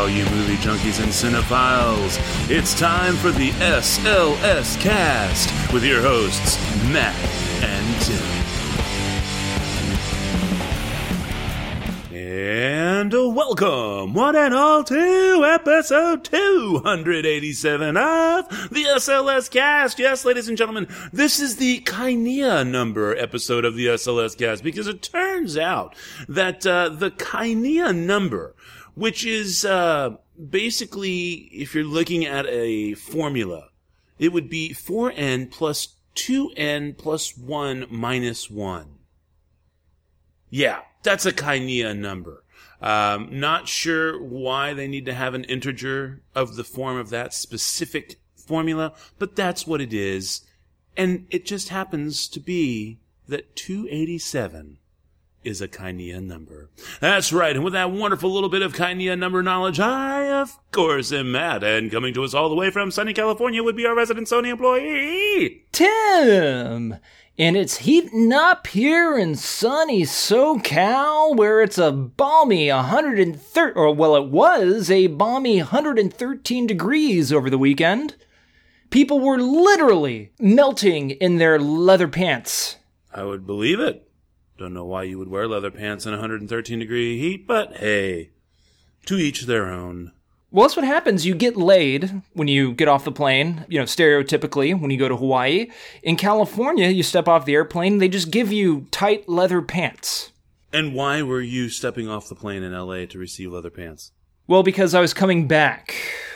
all you movie junkies and cinephiles. It's time for the SLS Cast with your hosts, Matt and Tim. And welcome, one and all, to episode 287 of the SLS Cast. Yes, ladies and gentlemen, this is the Kynea number episode of the SLS Cast because it turns out that uh, the Kynea number, which is uh, basically, if you're looking at a formula, it would be 4n plus 2n plus 1 minus 1. Yeah, that's a Kynea number. Um, not sure why they need to have an integer of the form of that specific formula, but that's what it is. And it just happens to be that 287 is a Kynea number. That's right. And with that wonderful little bit of Kynea number knowledge, I, of course, am Matt. And coming to us all the way from sunny California would be our resident Sony employee. Tim! And it's heating up here in sunny SoCal, where it's a balmy 130, or well, it was a balmy 113 degrees over the weekend. People were literally melting in their leather pants. I would believe it. Don't know why you would wear leather pants in 113 degree heat, but hey, to each their own. Well, that's what happens. You get laid when you get off the plane, you know, stereotypically when you go to Hawaii. In California, you step off the airplane, they just give you tight leather pants. And why were you stepping off the plane in LA to receive leather pants? Well, because I was coming back.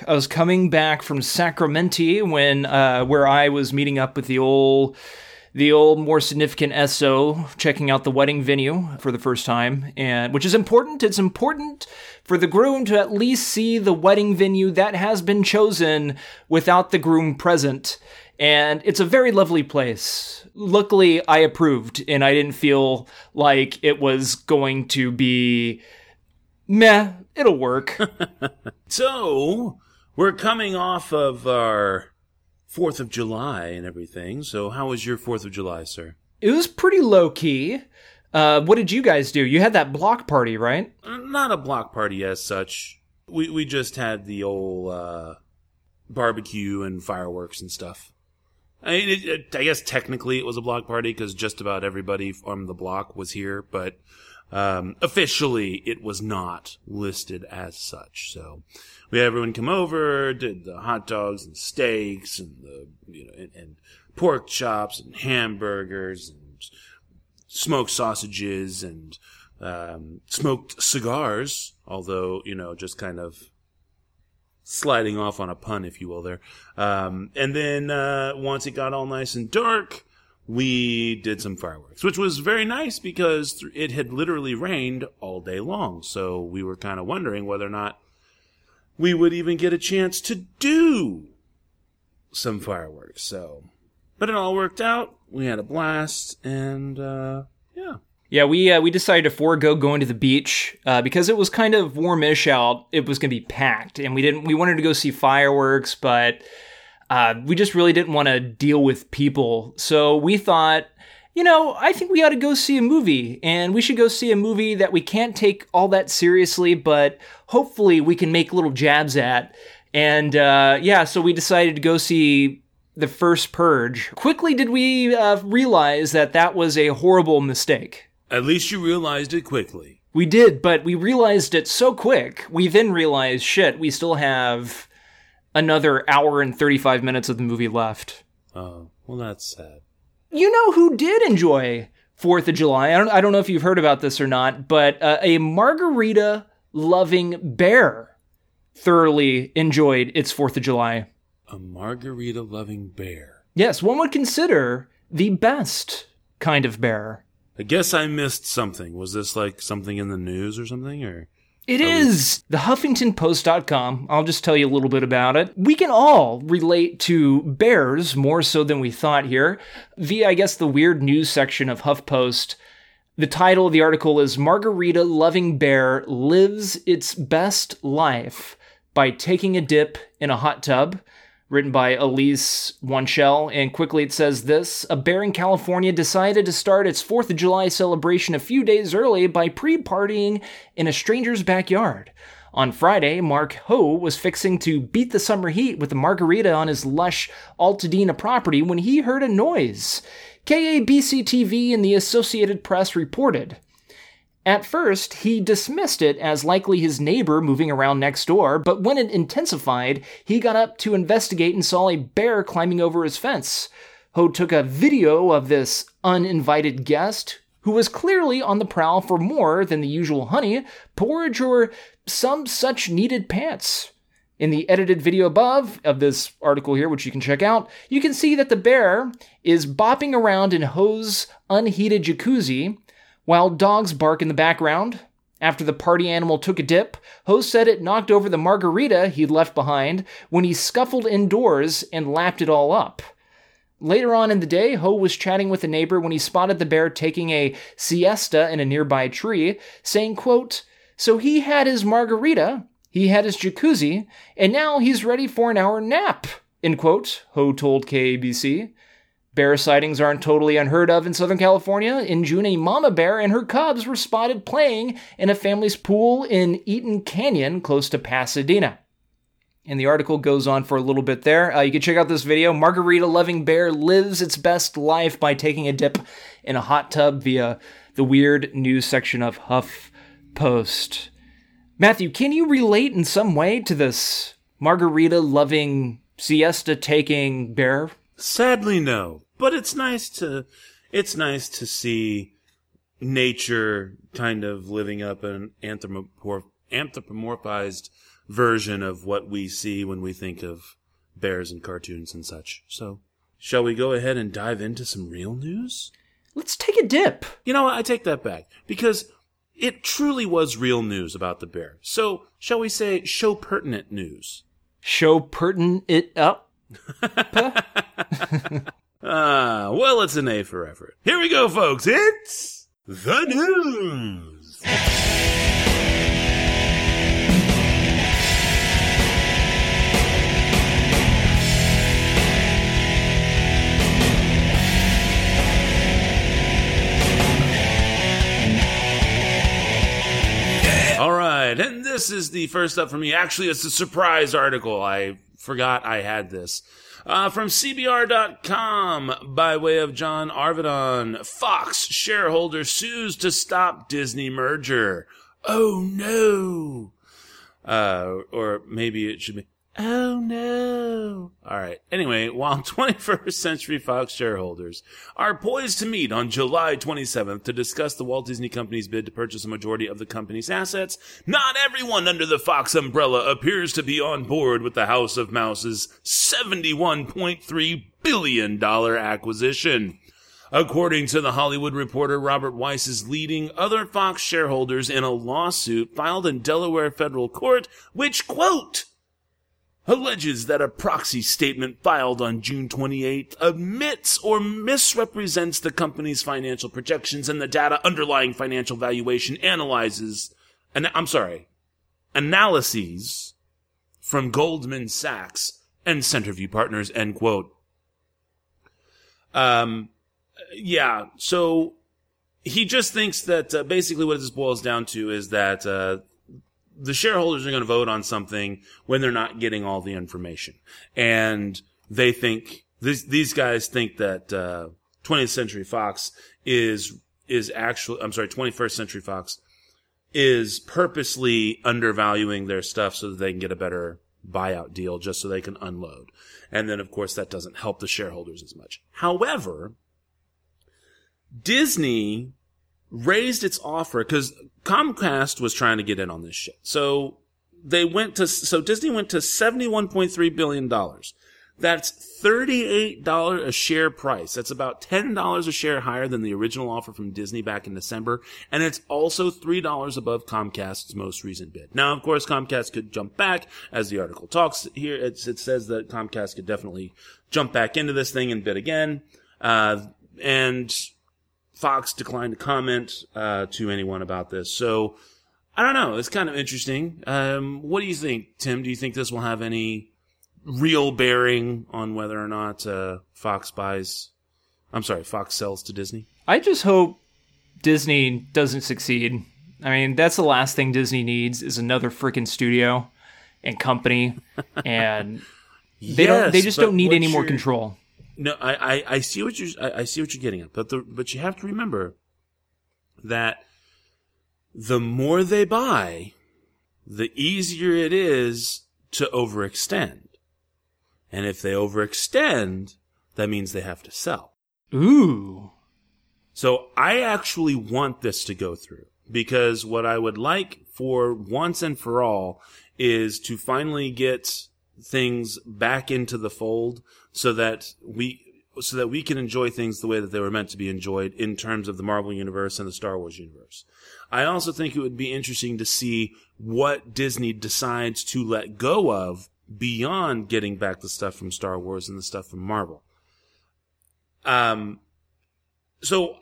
I was coming back from Sacramento when uh, where I was meeting up with the old the old more significant SO checking out the wedding venue for the first time and which is important. It's important for the groom to at least see the wedding venue that has been chosen without the groom present and it's a very lovely place. Luckily I approved and I didn't feel like it was going to be meh. It'll work. So, we're coming off of our 4th of July and everything. So, how was your 4th of July, sir? it was pretty low key uh, what did you guys do you had that block party right Uh, Not a block party as such. We we just had the old uh, barbecue and fireworks and stuff. I mean, it, it, I guess technically it was a block party because just about everybody from the block was here, but um, officially it was not listed as such. So we had everyone come over, did the hot dogs and steaks and the you know and, and pork chops and hamburgers and smoked sausages and um, smoked cigars, although, you know, just kind of sliding off on a pun, if you will, there. Um, and then uh, once it got all nice and dark, we did some fireworks, which was very nice because it had literally rained all day long. So we were kind of wondering whether or not we would even get a chance to do some fireworks. So, but it all worked out. We had a blast, and uh, yeah. Yeah, we uh, we decided to forego going to the beach uh, because it was kind of warmish out. It was going to be packed, and we didn't. We wanted to go see fireworks, but uh, we just really didn't want to deal with people. So we thought, you know, I think we ought to go see a movie, and we should go see a movie that we can't take all that seriously, but hopefully we can make little jabs at. And uh, yeah, so we decided to go see the first Purge. Quickly did we uh, realize that that was a horrible mistake. At least you realized it quickly. We did, but we realized it so quick. We then realized, shit, we still have another hour and 35 minutes of the movie left. Oh, well, that's sad. You know who did enjoy 4th of July? I don't, I don't know if you've heard about this or not, but uh, a margarita loving bear thoroughly enjoyed its 4th of July. A margarita loving bear. Yes, one would consider the best kind of bear. I guess I missed something. Was this like something in the news or something? Or It is the HuffingtonPost.com. I'll just tell you a little bit about it. We can all relate to bears more so than we thought here via, I guess, the weird news section of HuffPost. The title of the article is Margarita Loving Bear Lives Its Best Life by Taking a Dip in a Hot Tub written by Elyse Wanshel. And quickly it says this A bear in California decided to start its 4th of July celebration a few days early by pre partying in a stranger's backyard. On Friday, Mark Ho was fixing to beat the summer heat with a margarita on his lush Altadena property when he heard a noise. KABC TV and the Associated Press reported. At first, he dismissed it as likely his neighbor moving around next door, but when it intensified, he got up to investigate and saw a bear climbing over his fence. Ho took a video of this uninvited guest who was clearly on the prowl for more than the usual honey, porridge, or some such needed pants. In the edited video above of this article here, which you can check out, you can see that the bear is bopping around in Ho's unheated jacuzzi while dogs bark in the background. After the party animal took a dip, Ho said it knocked over the margarita he'd left behind when he scuffled indoors and lapped it all up. Later on in the day, Ho was chatting with a neighbor when he spotted the bear taking a siesta in a nearby tree, saying, quote, So he had his margarita, he had his jacuzzi, and now he's ready for an hour nap, end quote, Ho told KABC. Bear sightings aren't totally unheard of in Southern California. In June, a mama bear and her cubs were spotted playing in a family's pool in Eaton Canyon, close to Pasadena. And the article goes on for a little bit there. Uh, you can check out this video. Margarita loving bear lives its best life by taking a dip in a hot tub via the weird news section of Huff Post. Matthew, can you relate in some way to this margarita loving, siesta taking bear? Sadly, no. But it's nice to it's nice to see nature kind of living up an anthropomorph- anthropomorphized version of what we see when we think of bears and cartoons and such. So, shall we go ahead and dive into some real news? Let's take a dip. You know what? I take that back because it truly was real news about the bear. So, shall we say show pertinent news? Show pertinent it up. Ah, well, it's an A for effort. Here we go, folks. It's the news. All right, and this is the first up for me. Actually, it's a surprise article. I forgot I had this. Uh, from CBR.com by way of John Arvidon. Fox shareholder sues to stop Disney merger. Oh no. Uh, or maybe it should be, oh no. All right. Anyway, while 21st Century Fox shareholders are poised to meet on July 27th to discuss the Walt Disney Company's bid to purchase a majority of the company's assets, not everyone under the Fox umbrella appears to be on board with the House of Mouse's $71.3 billion acquisition. According to the Hollywood Reporter, Robert Weiss is leading other Fox shareholders in a lawsuit filed in Delaware federal court, which, quote, alleges that a proxy statement filed on June 28th omits or misrepresents the company's financial projections and the data underlying financial valuation analyzes, and I'm sorry, analyses from Goldman Sachs and Centerview Partners, end quote. Um, yeah, so he just thinks that uh, basically what this boils down to is that uh, the shareholders are going to vote on something when they're not getting all the information, and they think these these guys think that uh, 20th Century Fox is is actually I'm sorry 21st Century Fox is purposely undervaluing their stuff so that they can get a better buyout deal just so they can unload. And then of course that doesn't help the shareholders as much. However, Disney raised its offer because Comcast was trying to get in on this shit. So they went to, so Disney went to $71.3 billion. That's $38 a share price. That's about $10 a share higher than the original offer from Disney back in December. And it's also $3 above Comcast's most recent bid. Now, of course, Comcast could jump back as the article talks here. It says that Comcast could definitely jump back into this thing and bid again. Uh, and Fox declined to comment uh, to anyone about this. So I don't know. It's kind of interesting. Um, what do you think, Tim? Do you think this will have any real bearing on whether or not uh, Fox buys? I'm sorry, Fox sells to Disney. I just hope Disney doesn't succeed. I mean, that's the last thing Disney needs is another freaking studio and company, and they don't. They just don't need any more control. No, I, I, I see what you I, I see what you're getting at, but the but you have to remember that the more they buy, the easier it is to overextend, and if they overextend, that means they have to sell. Ooh, So I actually want this to go through because what I would like for once and for all is to finally get things back into the fold so that we so that we can enjoy things the way that they were meant to be enjoyed in terms of the Marvel universe and the Star Wars universe. I also think it would be interesting to see what Disney decides to let go of beyond getting back the stuff from Star Wars and the stuff from Marvel. Um so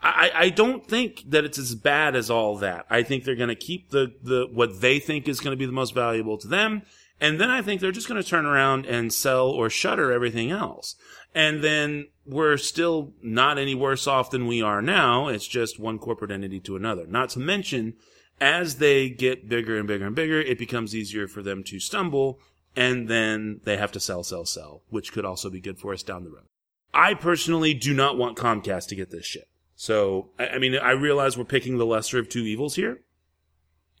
I, I don't think that it's as bad as all that. I think they're going to keep the, the what they think is going to be the most valuable to them, and then I think they're just going to turn around and sell or shutter everything else. And then we're still not any worse off than we are now. It's just one corporate entity to another. Not to mention, as they get bigger and bigger and bigger, it becomes easier for them to stumble, and then they have to sell, sell, sell, which could also be good for us down the road. I personally do not want Comcast to get this shit. So, I, mean, I realize we're picking the lesser of two evils here,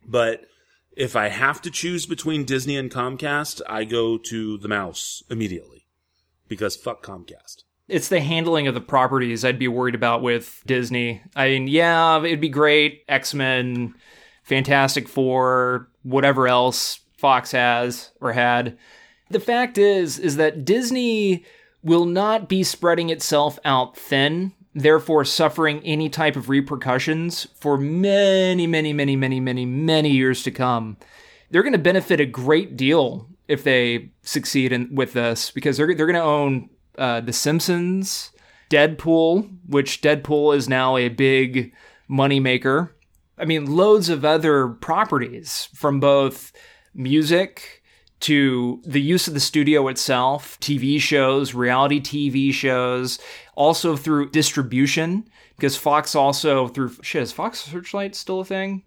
but if I have to choose between Disney and Comcast, I go to the mouse immediately because fuck Comcast. it's the handling of the properties I'd be worried about with Disney. I mean, yeah, it'd be great. X Men, Fantastic Four, whatever else Fox has or had. The fact is, is that Disney will not be spreading itself out thin, therefore suffering any type of repercussions for many, many, many, many, many, many years to come. They're going to benefit a great deal if they succeed in, with this because they're they're going to own uh, The Simpsons, Deadpool, which Deadpool is now a big moneymaker. I mean, loads of other properties from both music to the use of the studio itself, TV shows, reality TV shows, also through distribution, because Fox also through shit, is Fox Searchlight still a thing?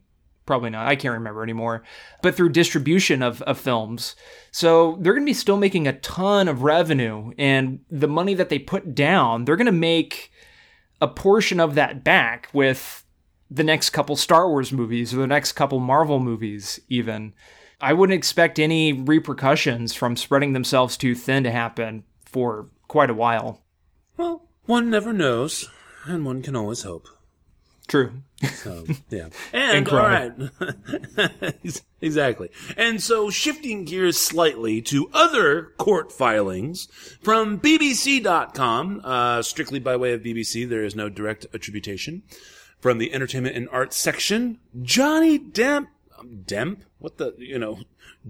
Probably not. I can't remember anymore. But through distribution of, of films. So they're going to be still making a ton of revenue. And the money that they put down, they're going to make a portion of that back with the next couple Star Wars movies or the next couple Marvel movies, even. I wouldn't expect any repercussions from spreading themselves too thin to happen for quite a while. Well, one never knows, and one can always hope. True. So, yeah. And, And all right. exactly. And so shifting gears slightly to other court filings from BBC.com, uh, strictly by way of BBC, there is no direct attribution. From the entertainment and arts section, Johnny Demp, Demp? What the, you know,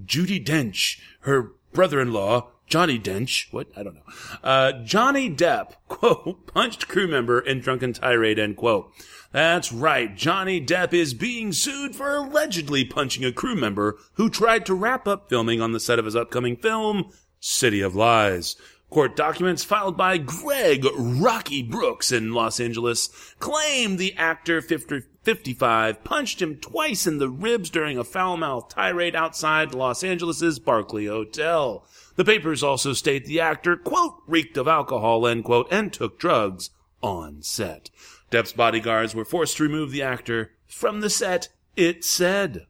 Judy Dench, her brother-in-law, Johnny Dench, what? I don't know. Uh, Johnny Depp, quote, punched crew member in drunken tirade, end quote. That's right. Johnny Depp is being sued for allegedly punching a crew member who tried to wrap up filming on the set of his upcoming film, City of Lies. Court documents filed by Greg Rocky Brooks in Los Angeles claim the actor 50, 55 punched him twice in the ribs during a foul-mouthed tirade outside Los Angeles' Barclay Hotel. The papers also state the actor, quote, reeked of alcohol, end quote, and took drugs on set. Depp's bodyguards were forced to remove the actor from the set, it said.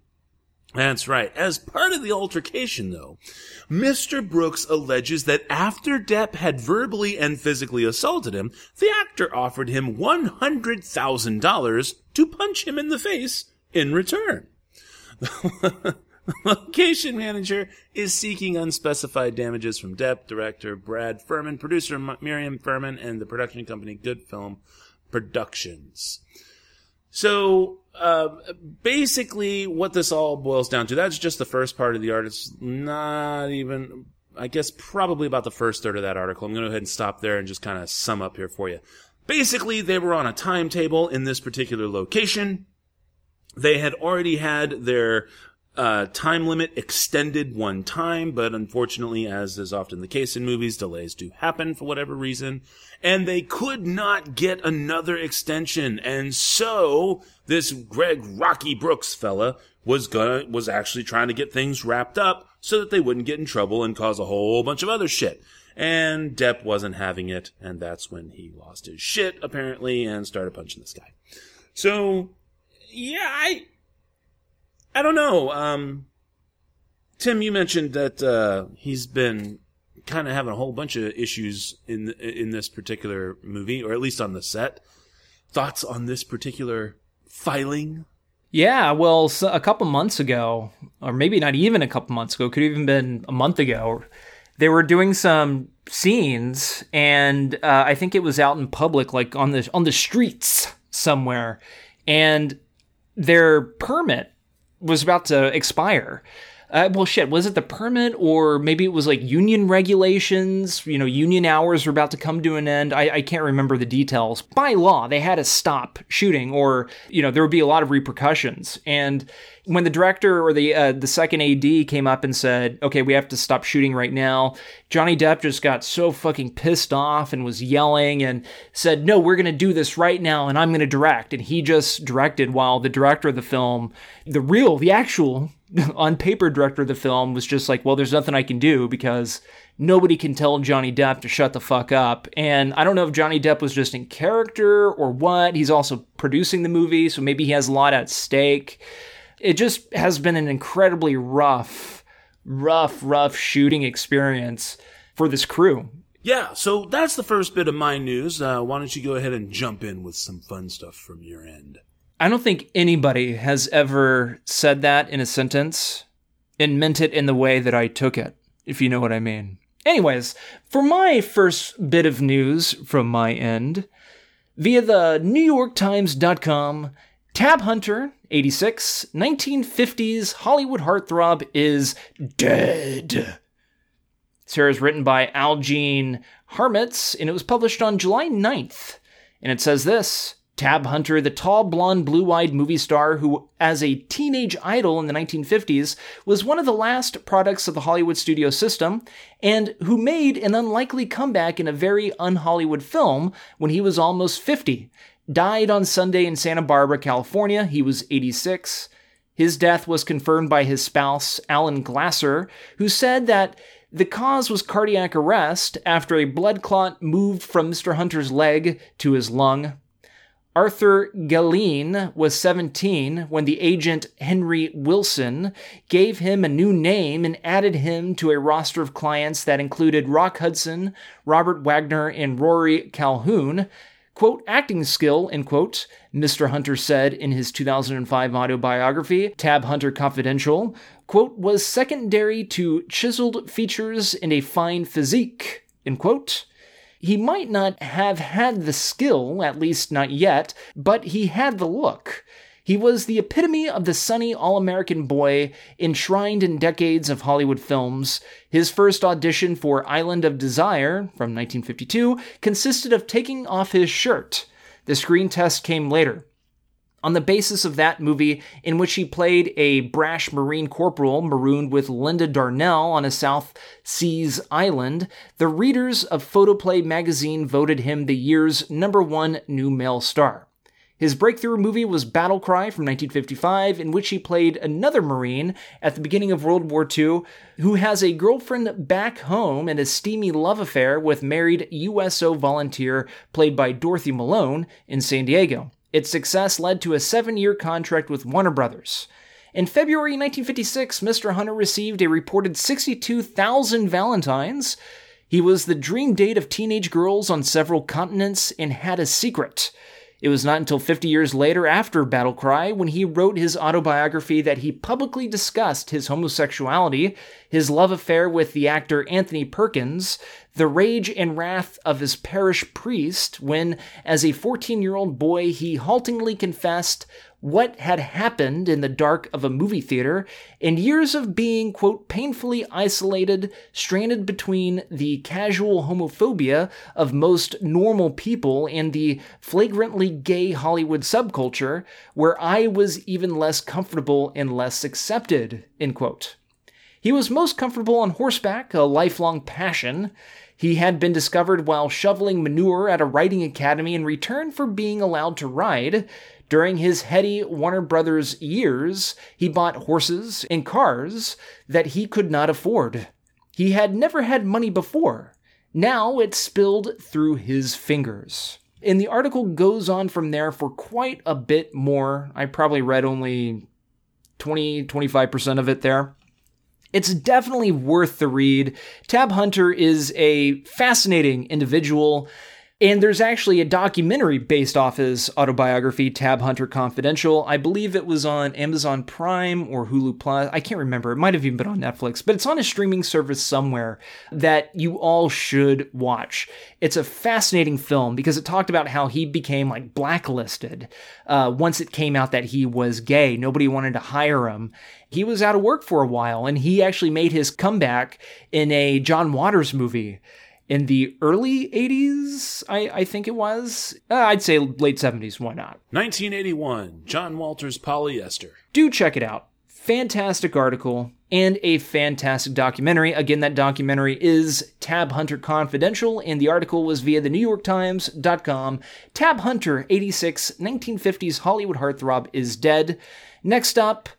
That's right. As part of the altercation, though, Mr. Brooks alleges that after Depp had verbally and physically assaulted him, the actor offered him $100,000 to punch him in the face in return. The location manager is seeking unspecified damages from Depp, director Brad Furman, producer Miriam Furman, and the production company Good Film Productions. So, uh, basically, what this all boils down to, that's just the first part of the art. It's not even, I guess, probably about the first third of that article. I'm going to go ahead and stop there and just kind of sum up here for you. Basically, they were on a timetable in this particular location. They had already had their Uh, time limit extended one time, but unfortunately, as is often the case in movies, delays do happen for whatever reason. And they could not get another extension. And so, this Greg Rocky Brooks fella was gonna, was actually trying to get things wrapped up so that they wouldn't get in trouble and cause a whole bunch of other shit. And Depp wasn't having it, and that's when he lost his shit, apparently, and started punching this guy. So, yeah, I, I don't know. Um, Tim, you mentioned that uh, he's been kind of having a whole bunch of issues in in this particular movie, or at least on the set. Thoughts on this particular filing? Yeah, well, so a couple months ago, or maybe not even a couple months ago, could have even been a month ago, they were doing some scenes, and uh, I think it was out in public, like on the on the streets somewhere, and their permit was about to expire. Uh, well, shit, was it the permit or maybe it was like union regulations? You know, union hours were about to come to an end. I, I can't remember the details. By law, they had to stop shooting or, you know, there would be a lot of repercussions. And when the director or the uh, the second AD came up and said, "Okay, we have to stop shooting right now," Johnny Depp just got so fucking pissed off and was yelling and said, "No, we're going to do this right now, and I'm going to direct." And he just directed while the director of the film, the real, the actual on paper director of the film was just like, well, there's nothing I can do because nobody can tell Johnny Depp to shut the fuck up. And I don't know if Johnny Depp was just in character or what. He's also producing the movie, so maybe he has a lot at stake. It just has been an incredibly rough, rough, rough shooting experience for this crew. Yeah, so that's the first bit of my news. Uh, why don't you go ahead and jump in with some fun stuff from your end? I don't think anybody has ever said that in a sentence and meant it in the way that I took it, if you know what I mean. Anyways, for my first bit of news from my end, via the NewYorkTimes.com, Tab Hunter, 86, 1950s Hollywood heartthrob is dead. Sarah's written by Al Jean Harmitz, and it was published on July 9th. And it says this Tab Hunter, the tall, blonde, blue eyed movie star who, as a teenage idol in the 1950s, was one of the last products of the Hollywood studio system, and who made an unlikely comeback in a very un Hollywood film when he was almost 50. Died on Sunday in Santa Barbara, California. He was 86. His death was confirmed by his spouse, Allan Glaser, who said that the cause was cardiac arrest after a blood clot moved from Mr. Hunter's leg to his lung. Arthur Gelien was 17 when the agent Henry Willson gave him a new name and added him to a roster of clients that included Rock Hudson, Robert Wagner, and Rory Calhoun. Quote, acting skill, end quote, Mr. Hunter said in his 2005 autobiography, Tab Hunter Confidential, quote, was secondary to chiseled features and a fine physique, end quote. He might not have had the skill, at least not yet, but he had the look. He was the epitome of the sunny all American boy enshrined in decades of Hollywood films. His first audition for Island of Desire from 1952 consisted of taking off his shirt. The screen test came later on the basis of that movie, in which he played a brash Marine corporal marooned with Linda Darnell on a South Seas island, the readers of Photoplay magazine voted him the year's number one new male star. His breakthrough movie was Battle Cry from 1955, in which he played another Marine at the beginning of World War II who has a girlfriend back home and a steamy love affair with married USO volunteer played by Dorothy Malone in San Diego. Its success led to a seven year contract with Warner Brothers. In February 1956, Mr. Hunter received a reported 62,000 Valentines. He was the dream date of teenage girls on several continents and had a secret. It was not until 50 years later, after Battle Cry, when he wrote his autobiography that he publicly discussed his homosexuality. his love affair with the actor Anthony Perkins, the rage and wrath of his parish priest when, as a 14 year old boy, he haltingly confessed what had happened in the dark of a movie theater, and years of being, quote, painfully isolated, stranded between the casual homophobia of most normal people and the flagrantly gay Hollywood subculture, where I was even less comfortable and less accepted, end quote. He was most comfortable on horseback, a lifelong passion. He had been discovered while shoveling manure at a riding academy in return for being allowed to ride. During his heady Warner Brothers years, he bought horses and cars that he could not afford. He had never had money before. Now it spilled through his fingers. And the article goes on from there for quite a bit more. I probably read only 20, 25% of it there. It's definitely worth the read. Tab Hunter is a fascinating individual. And there's actually a documentary based off his autobiography, Tab Hunter Confidential. I believe it was on Amazon Prime or Hulu Plus. I can't remember. It might have even been on Netflix, but it's on a streaming service somewhere that you all should watch. It's a fascinating film because it talked about how he became like blacklisted uh, once it came out that he was gay. Nobody wanted to hire him. He was out of work for a while, and he actually made his comeback in a John Waters movie in the early 80s, I, I think it was. Uh, I'd say late 70s, why not? 1981, John Waters Polyester. Do check it out. Fantastic article and a fantastic documentary. Again, that documentary is Tab Hunter Confidential, and the article was via the New York Times.com. Tab Hunter, 86, 1950s Hollywood heartthrob, is dead. Next up,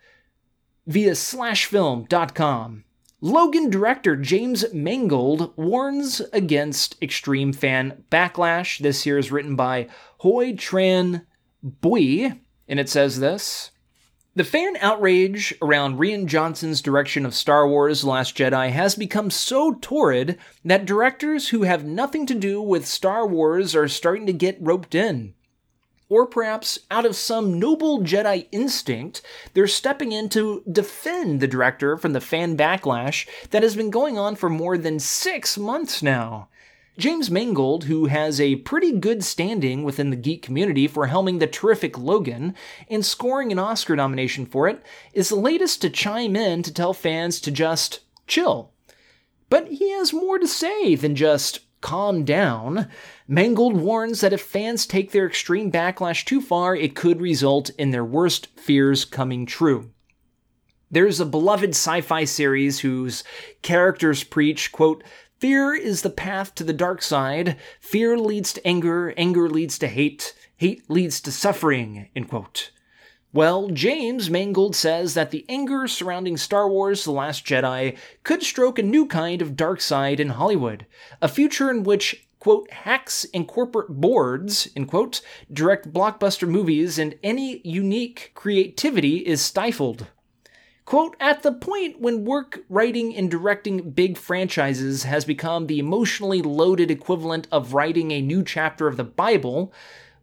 via slashfilm.com. Logan director James Mangold warns against extreme fan backlash. This here is written by Hoai-Tran Bui, and it says this. The fan outrage around Rian Johnson's direction of Star Wars Last Jedi has become so torrid that directors who have nothing to do with Star Wars are starting to get roped in or perhaps out of some noble Jedi instinct, they're stepping in to defend the director from the fan backlash that has been going on for more than six months now. James Mangold, who has a pretty good standing within the geek community for helming the terrific Logan and scoring an Oscar nomination for it, is the latest to chime in to tell fans to just chill. But he has more to say than just calm down. Mangold warns that if fans take their extreme backlash too far, it could result in their worst fears coming true. There's a beloved sci fi series whose characters preach, quote, Fear is the path to the dark side. Fear leads to anger. Anger leads to hate. Hate leads to suffering. End quote. Well, James Mangold says that the anger surrounding Star Wars The Last Jedi could stroke a new kind of dark side in Hollywood, a future in which quote, hacks and corporate boards, end quote, direct blockbuster movies and any unique creativity is stifled. Quote, at the point when work, writing, and directing big franchises has become the emotionally loaded equivalent of writing a new chapter of the Bible,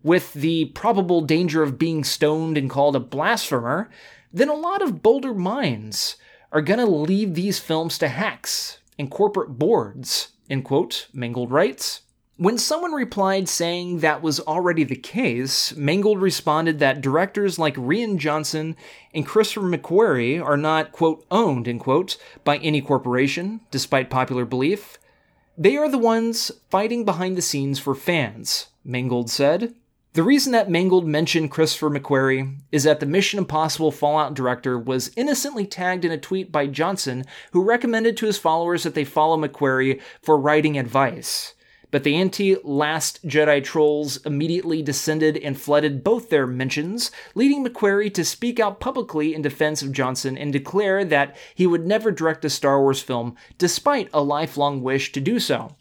with the probable danger of being stoned and called a blasphemer, then a lot of bolder minds are to leave these films to hacks and corporate boards, end quote, Mangold writes. When someone replied saying that was already the case, Mangold responded that directors like Rian Johnson and Christopher McQuarrie are not, quote, owned, end quote, by any corporation, despite popular belief. They are the ones fighting behind the scenes for fans, Mangold said. The reason that Mangold mentioned Christopher McQuarrie is that the Mission Impossible Fallout director was innocently tagged in a tweet by Johnson, who recommended to his followers that they follow McQuarrie for writing advice. But the anti Last Jedi trolls immediately descended and flooded both their mentions, leading McQuarrie to speak out publicly in defense of Johnson and declare that he would never direct a Star Wars film despite a lifelong wish to do so.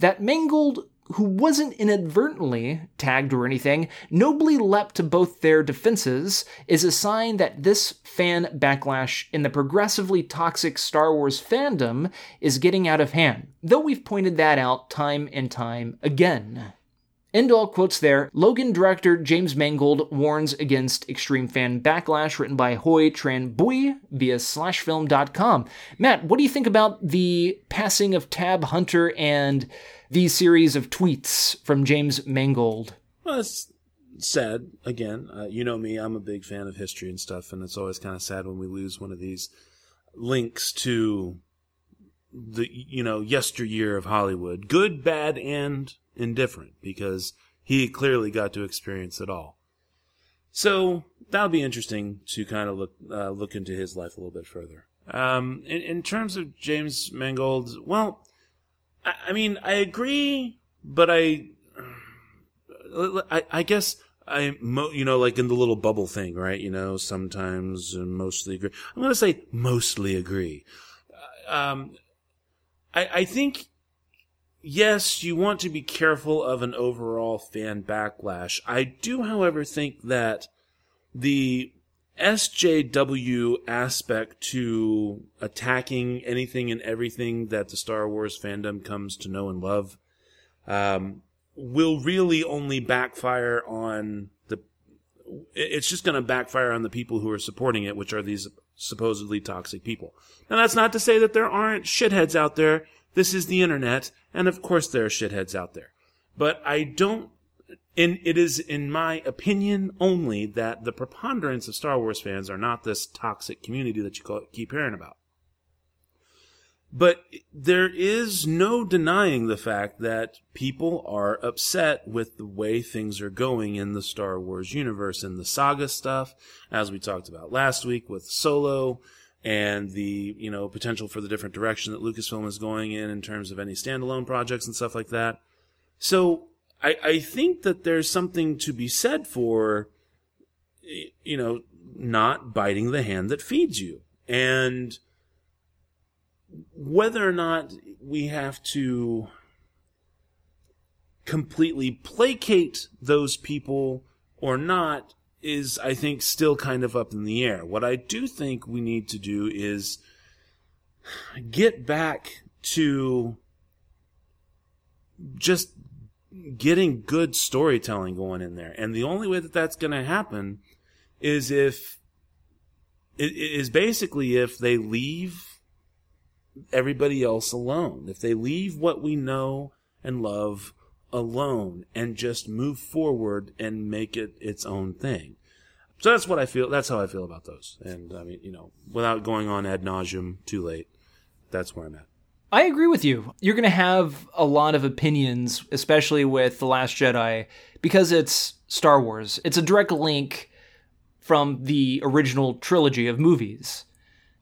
That Mangold who wasn't inadvertently tagged or anything, nobly leapt to both their defenses, is a sign that this fan backlash in the progressively toxic Star Wars fandom is getting out of hand, though we've pointed that out time and time again. End all quotes there. Logan director James Mangold warns against extreme fan backlash, written by Hoai-Tran Bui via slashfilm.com. Matt, what do you think about the passing of Tab Hunter and the series of tweets from James Mangold? Well, it's sad. Again, uh, you know me, I'm a big fan of history and stuff, and it's always kind of sad when we lose one of these links to the, you know, yesteryear of Hollywood. Good, bad, and indifferent, because he clearly got to experience it all. So that'll be interesting to kind of look uh, look into his life a little bit further. Um, in, in terms of James Mangold, well, I, I mean, I agree, but I, I, I guess I, mo- you know, like in the little bubble thing, right? You know, sometimes and mostly agree. I'm going to say mostly agree. Um, I, I think, yes, you want to be careful of an overall fan backlash. I do, however, think that the SJW aspect to attacking anything and everything that the Star Wars fandom comes to know and love, um, will really only backfire on the it's just going to backfire on the people who are supporting it which are these supposedly toxic people. Now that's not to say that there aren't shitheads out there. This is the internet and of course there are shitheads out there. But i don't it is in my opinion only that the preponderance of star wars fans are not this toxic community that you keep hearing about but there is no denying the fact that people are upset with the way things are going in the Star Wars universe and the saga stuff, as we talked about last week with Solo and the, you know, potential for the different direction that Lucasfilm is going in in terms of any standalone projects and stuff like that. So I, I think that there's something to be said for, you know, not biting the hand that feeds you. And, whether or not we have to completely placate those people or not is, I think, still kind of up in the air. What I do think we need to do is get back to just getting good storytelling going in there. And the only way that that's going to happen is if, it is basically if they leave everybody else alone. If they leave what we know and love alone and just move forward and make it its own thing. So that's what I feel. That's how I feel about those. And I mean, you know, without going on ad nauseum too late, that's where I'm at. I agree with you. You're going to have a lot of opinions, especially with The Last Jedi, because it's Star Wars. It's a direct link from the original trilogy of movies.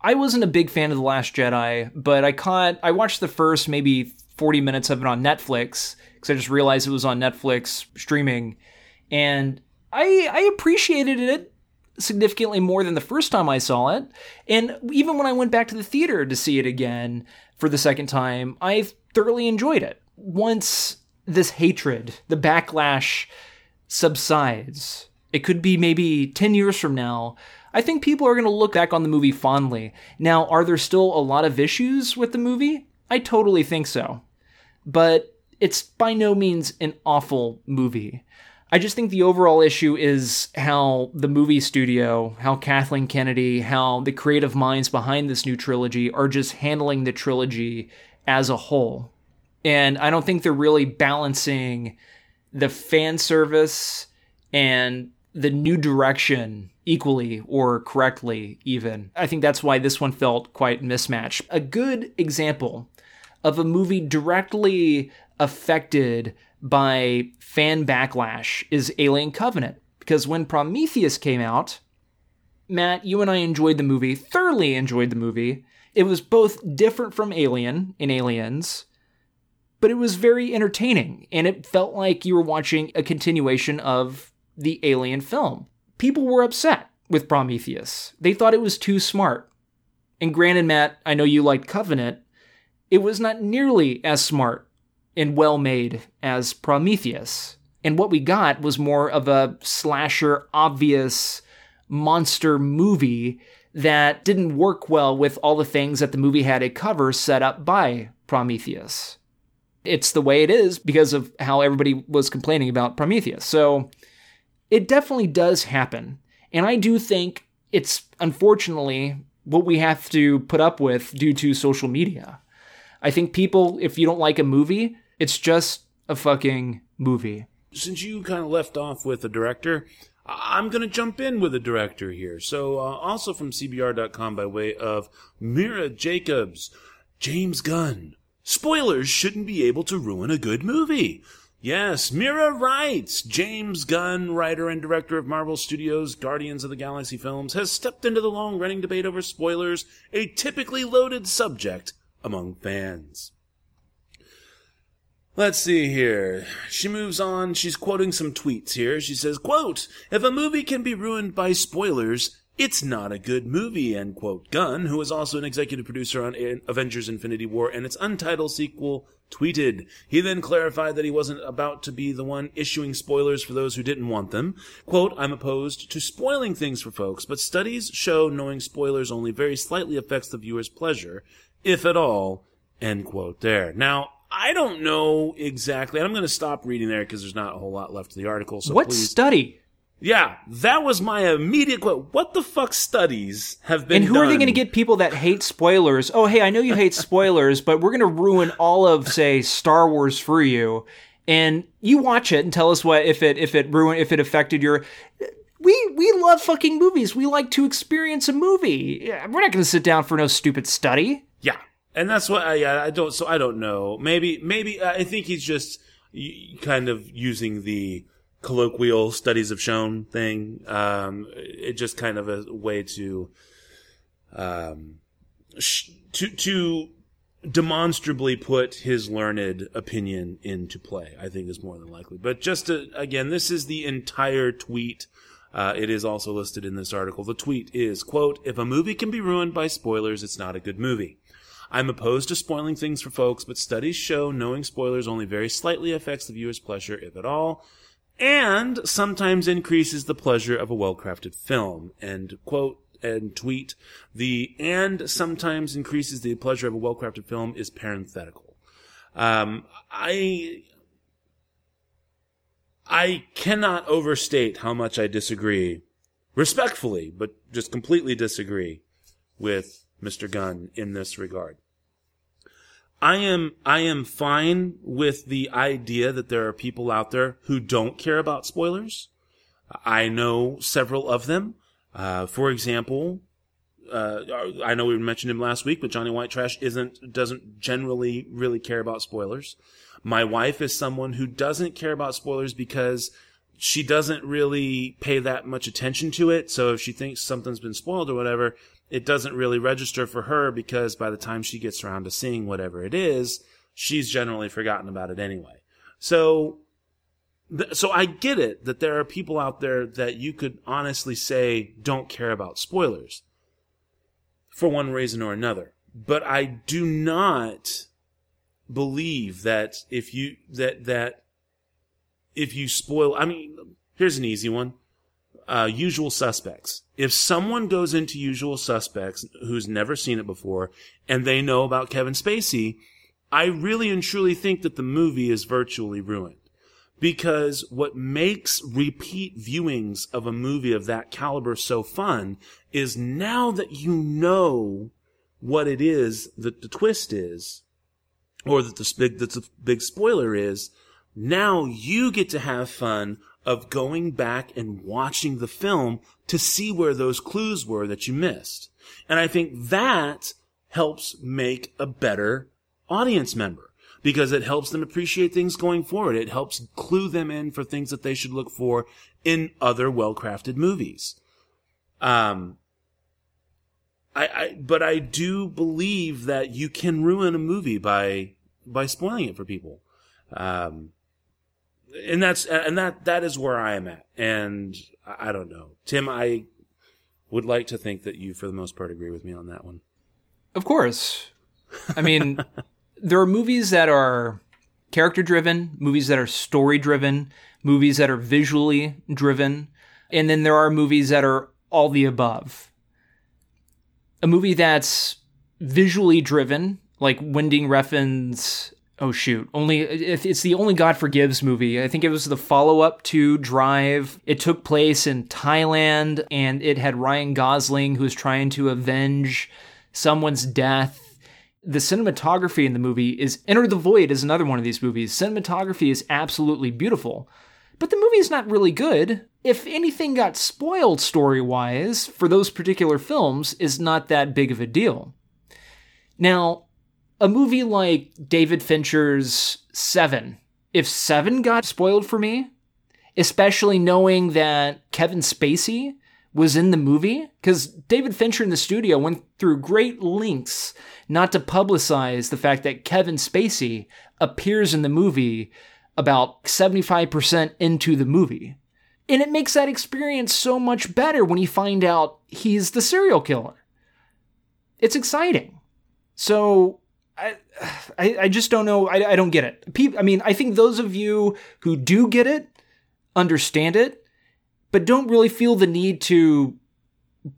I wasn't a big fan of The Last Jedi, but I caught, I watched the first maybe 40 minutes of it on Netflix because I just realized it was on Netflix streaming. And I, I appreciated it significantly more than the first time I saw it. And even when I went back to the theater to see it again for the second time, I thoroughly enjoyed it. Once this hatred, the backlash subsides, it could be maybe 10 years from now, I think people are going to look back on the movie fondly. Now, are there still a lot of issues with the movie? I totally think so. But it's by no means an awful movie. I just think the overall issue is how the movie studio, how Kathleen Kennedy, how the creative minds behind this new trilogy are just handling the trilogy as a whole. And I don't think they're really balancing the fan service and the new direction equally or correctly, even. I think that's why this one felt quite mismatched. A good example of a movie directly affected by fan backlash is Alien Covenant. Because when Prometheus came out, Matt, you and I enjoyed the movie, thoroughly enjoyed the movie. It was both different from Alien in Aliens, but it was very entertaining, and it felt like you were watching a continuation of the Alien film people were upset with Prometheus. They thought it was too smart. And granted, Matt, I know you liked Covenant. It was not nearly as smart and well made as Prometheus. And what we got was more of a slasher, obvious monster movie that didn't work well with all the things that the movie had a cover set up by Prometheus. It's the way it is because of how everybody was complaining about Prometheus. So it definitely does happen. And I do think it's unfortunately what we have to put up with due to social media. I think people, if you don't like a movie, it's just a fucking movie. Since you kind of left off with a director, I'm going to jump in with a director here. So, uh, also from CBR.com by way of Mira Jacobs, James Gunn. Spoilers shouldn't be able to ruin a good movie. Yes, Mira writes. James Gunn, writer and director of Marvel Studios' Guardians of the Galaxy films, has stepped into the long running debate over spoilers, a typically loaded subject among fans. Let's see here. She moves on. She's quoting some tweets here. She says, quote, if a movie can be ruined by spoilers, it's not a good movie, end quote. Gunn, who is also an executive producer on Avengers Infinity War and its untitled sequel, tweeted. He then clarified that he wasn't about to be the one issuing spoilers for those who didn't want them. Quote, I'm opposed to spoiling things for folks, but studies show knowing spoilers only very slightly affects the viewer's pleasure, if at all, end quote there. Now, I don't know exactly. I'm going to stop reading there because there's not a whole lot left of the article. So what please. study? Yeah, that was my immediate quote. What the fuck studies have been And who done? are they going to get people that hate spoilers? Oh, hey, I know you hate spoilers, but we're going to ruin all of, say, Star Wars for you. And you watch it and tell us what if it if it ruined if it affected your. We we love fucking movies. We like to experience a movie. We're not going to sit down for no stupid study. Yeah, and that's what I I don't. So I don't know. Maybe maybe I think he's just kind of using the colloquial studies have shown thing. Um, it just kind of a way to um, sh- to to demonstrably put his learned opinion into play. I think is more than likely. But just to, again, this is the entire tweet. Uh, it is also listed in this article. The tweet is, quote, if a movie can be ruined by spoilers, it's not a good movie. I'm opposed to spoiling things for folks, but studies show knowing spoilers only very slightly affects the viewer's pleasure, if at all, and sometimes increases the pleasure of a well-crafted film. And quote and tweet, the and sometimes increases the pleasure of a well-crafted film is parenthetical. Um, I I cannot overstate how much I disagree, respectfully, but just completely disagree with Mr. Gunn in this regard. I am I am fine with the idea that there are people out there who don't care about spoilers. I know several of them. Uh, for example, uh, I know we mentioned him last week, but Johnny White Trash isn't doesn't generally really care about spoilers. My wife is someone who doesn't care about spoilers because she doesn't really pay that much attention to it. So if she thinks something's been spoiled or whatever, it doesn't really register for her because by the time she gets around to seeing whatever it is, she's generally forgotten about it anyway. So, th- so I get it that there are people out there that you could honestly say don't care about spoilers for one reason or another. But I do not believe that if you, that, that if you spoil, I mean, here's an easy one. Uh, usual suspects. If someone goes into usual suspects who's never seen it before and they know about Kevin Spacey, I really and truly think that the movie is virtually ruined. Because what makes repeat viewings of a movie of that caliber so fun is now that you know what it is that the twist is, or that the big, that the big spoiler is, now you get to have fun of going back and watching the film to see where those clues were that you missed. And I think that helps make a better audience member because it helps them appreciate things going forward. It helps clue them in for things that they should look for in other well-crafted movies. Um, I, I, but I do believe that you can ruin a movie by, by spoiling it for people. Um, and that's and that that is where I am at. And I don't know, Tim. I would like to think that you, for the most part, agree with me on that one. Of course. I mean, there are movies that are character driven, movies that are story driven, movies that are visually driven, and then there are movies that are all the above. A movie that's visually driven, like Winding Refn's oh shoot. Only it's the only god forgives movie. I think it was the follow-up to drive. It took place in thailand and it had ryan gosling who was trying to avenge someone's death. The cinematography in the movie is enter the void is another one of these movies. Cinematography is absolutely beautiful. But the movie is not really good. If anything got spoiled story-wise for those particular films is not that big of a deal. Now a movie like David Fincher's Seven, if Seven got spoiled for me, especially knowing that Kevin Spacey was in the movie, because David Fincher in the studio went through great lengths not to publicize the fact that Kevin Spacey appears in the movie about 75% into the movie. And it makes that experience so much better when you find out he's the serial killer. It's exciting. So I, I, just don't know. I, I don't get it. People, I mean, I think those of you who do get it understand it, but don't really feel the need to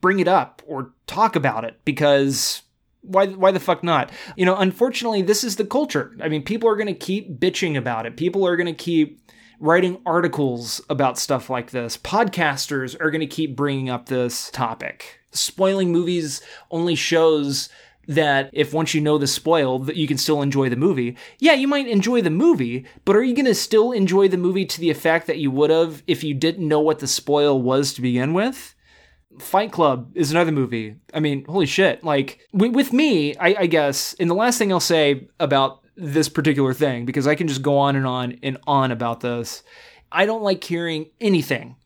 bring it up or talk about it because why why the fuck not? You know, unfortunately, this is the culture. I mean, people are going to keep bitching about it. People are going to keep writing articles about stuff like this. Podcasters are going to keep bringing up this topic. Spoiling movies only shows that if once you know the spoil that you can still enjoy the movie. Yeah, you might enjoy the movie, but are you going to still enjoy the movie to the effect that you would have if you didn't know what the spoil was to begin with? Fight Club is another movie. I mean, holy shit. Like, with me, I, I guess, and the last thing I'll say about this particular thing, because I can just go on and on and on about this, I don't like hearing anything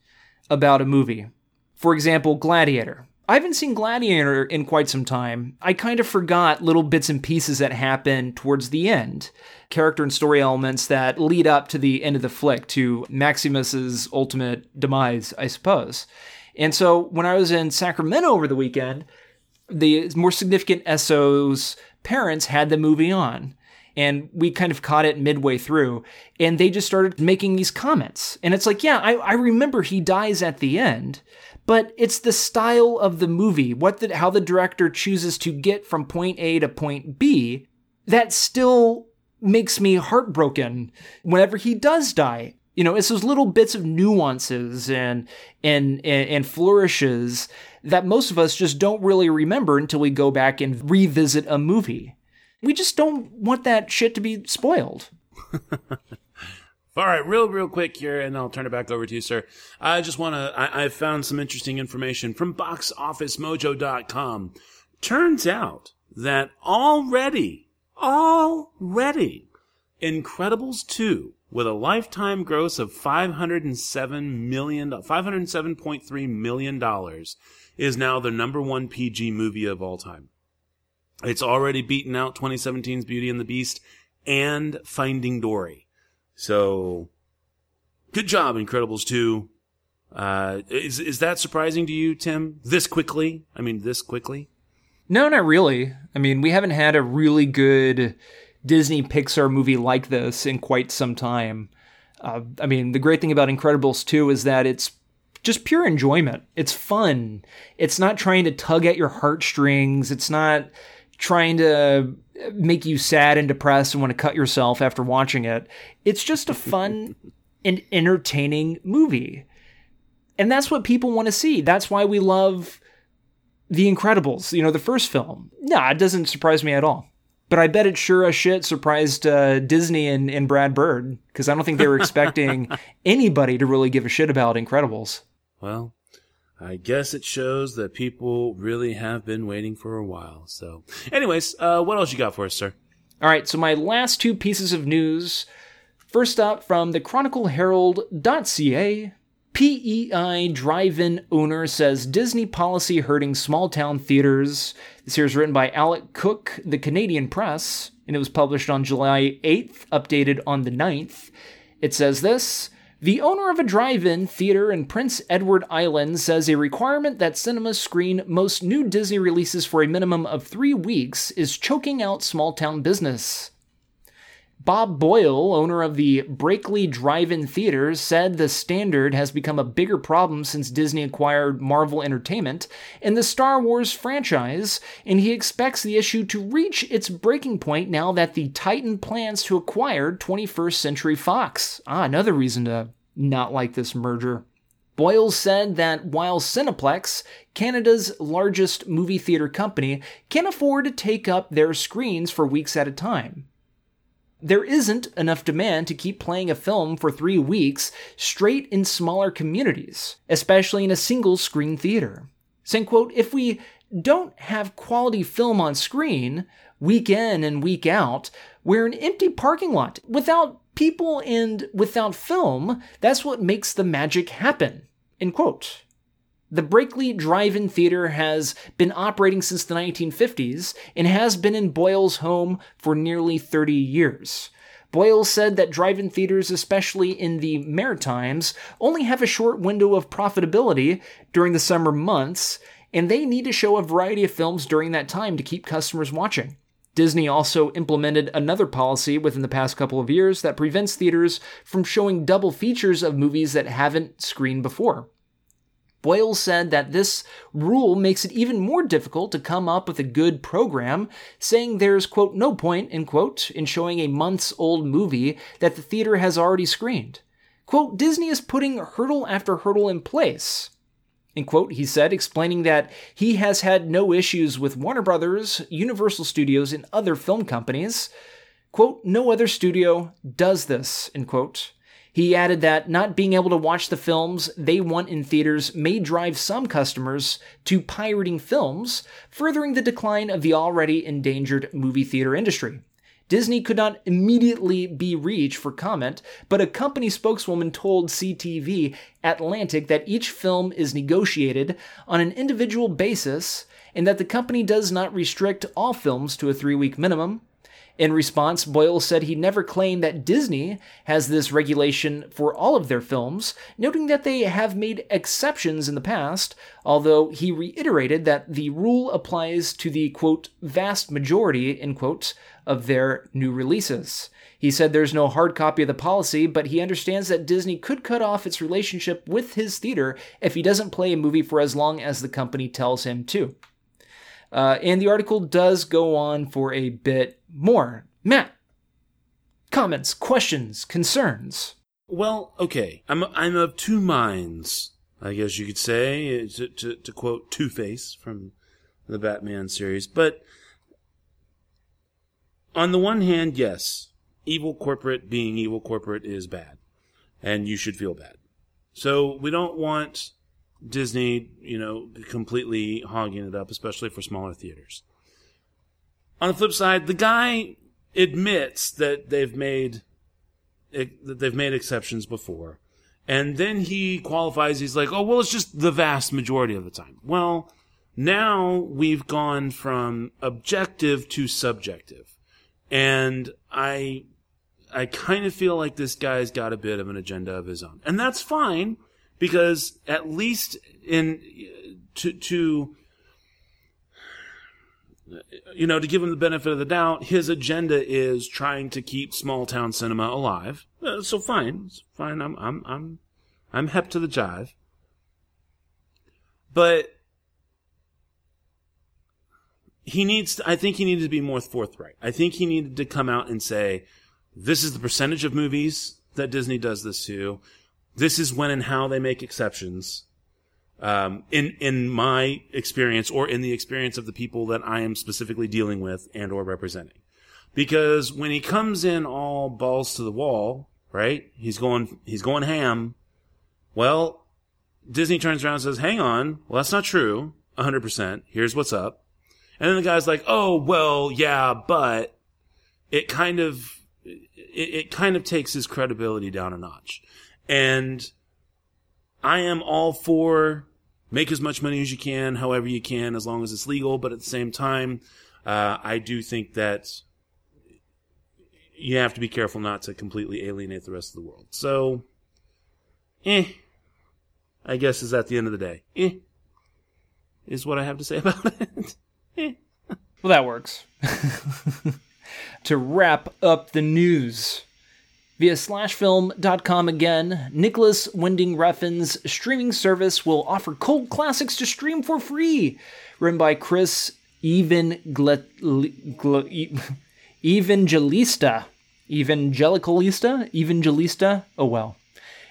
about a movie. For example, Gladiator. I haven't seen Gladiator in quite some time. I kind of forgot little bits and pieces that happen towards the end, character and story elements that lead up to the end of the flick, to Maximus's ultimate demise, I suppose. And so when I was in Sacramento over the weekend, the more significant SO's parents had the movie on. And we kind of caught it midway through, and they just started making these comments. And it's like, yeah, I, I remember he dies at the end, but it's the style of the movie, what the, how the director chooses to get from point A to point B, that still makes me heartbroken whenever he does die. You know, it's those little bits of nuances and, and and and flourishes that most of us just don't really remember until we go back and revisit a movie. We just don't want that shit to be spoiled. All right, real, real quick here, and I'll turn it back over to you, sir. I just want to, I, I found some interesting information from boxofficemojo.com. Turns out that already, already, Incredibles 2, with a lifetime gross of $507 million, $507.3 million, is now the number one PG movie of all time. It's already beaten out 2017's Beauty and the Beast and Finding Dory. So, good job, Incredibles 2. Uh, is, is that surprising to you, Tim? This quickly? I mean, this quickly? No, not really. I mean, we haven't had a really good Disney Pixar movie like this in quite some time. Uh, I mean, the great thing about Incredibles 2 is that it's just pure enjoyment. It's fun. It's not trying to tug at your heartstrings. It's not trying to make you sad and depressed and want to cut yourself after watching it. It's just a fun and entertaining movie. And that's what people want to see. That's why we love The Incredibles, you know, the first film. Nah, it doesn't surprise me at all. But I bet it sure as shit surprised uh, Disney and, and Brad Bird because I don't think they were expecting anybody to really give a shit about Incredibles. Well, I guess it shows that people really have been waiting for a while. So, anyways, uh, what else you got for us, sir? All right, so my last two pieces of news. First up, from the Chronicle ChronicleHerald.ca, PEI drive-in owner says Disney policy hurting small-town theaters. This here is written by Alec Cook, the Canadian Press, and it was published on July 8th, updated on the 9th. It says this. The owner of a drive in theater in Prince Edward Island says a requirement that cinemas screen most new Disney releases for a minimum of three weeks is choking out small town business. Bob Boyle, owner of the Brackley Drive In Theaters, said the standard has become a bigger problem since Disney acquired Marvel Entertainment and the Star Wars franchise, and he expects the issue to reach its breaking point now that the Titan plans to acquire 21st Century Fox. Ah, another reason to not like this merger. Boyle said that while Cineplex, Canada's largest movie theater company, can afford to take up their screens for weeks at a time, there isn't enough demand to keep playing a film for three weeks straight in smaller communities, especially in a single screen theater. Saying, quote, if we don't have quality film on screen, week in and week out, we're an empty parking lot without people and without film. That's what makes the magic happen. End quote. The Brackley Drive In Theater has been operating since the 1950s and has been in Boyle's home for nearly 30 years. Boyle said that drive in theaters, especially in the Maritimes, only have a short window of profitability during the summer months, and they need to show a variety of films during that time to keep customers watching. Disney also implemented another policy within the past couple of years that prevents theaters from showing double features of movies that haven't screened before. Boyle said that this rule makes it even more difficult to come up with a good program, saying there's, quote, no point, end quote, in showing a months old movie that the theater has already screened. Quote, Disney is putting hurdle after hurdle in place. End quote, he said, explaining that he has had no issues with Warner Brothers, Universal Studios, and other film companies. Quote, no other studio does this, end quote. He added that not being able to watch the films they want in theaters may drive some customers to pirating films, furthering the decline of the already endangered movie theater industry. Disney could not immediately be reached for comment, but a company spokeswoman told CTV Atlantic that each film is negotiated on an individual basis and that the company does not restrict all films to a three week minimum. In response, Boyle said he never claimed that Disney has this regulation for all of their films, noting that they have made exceptions in the past, although he reiterated that the rule applies to the quote vast majority end quote of their new releases. He said there's no hard copy of the policy, but he understands that Disney could cut off its relationship with his theater if he doesn't play a movie for as long as the company tells him to. Uh, and the article does go on for a bit more. Matt, comments, questions, concerns? Well, okay. I'm I'm of two minds. I guess you could say to to, to quote Two Face from the Batman series. But on the one hand, yes, evil corporate being evil corporate is bad, and you should feel bad. So we don't want Disney, you know, completely hogging it up, especially for smaller theaters. On the flip side, the guy admits that they've made that they've made exceptions before, and then he qualifies. He's like, "Oh, well, it's just the vast majority of the time." Well, now we've gone from objective to subjective, and I I kind of feel like this guy's got a bit of an agenda of his own, and that's fine because at least in to to you know to give him the benefit of the doubt, his agenda is trying to keep small town cinema alive. Uh, so fine, fine. I'm I'm I'm I'm hep to the jive, but he needs. To, I think he needed to be more forthright. I think he needed to come out and say, "This is the percentage of movies that Disney does this to this is when and how they make exceptions. Um, in in my experience, or in the experience of the people that I am specifically dealing with and or representing, because when he comes in all balls to the wall, right? He's going he's going ham. Well, Disney turns around and says, "Hang on, well that's not true. 100%. Here's what's up." And then the guy's like, "Oh, well, yeah, but it kind of it, it kind of takes his credibility down a notch." And I am all for make as much money as you can, however you can, as long as it's legal. But at the same time, uh, I do think that you have to be careful not to completely alienate the rest of the world. So, eh, I guess is at the end of the day, eh, is what I have to say about it. eh. Well, that works. to wrap up the news. Via slashfilm.com again, Nicolas Winding Refn's streaming service will offer cult classics to stream for free. Written by Chris Evangelista. Evangelista. Evangelicalista? Evangelista? Oh well.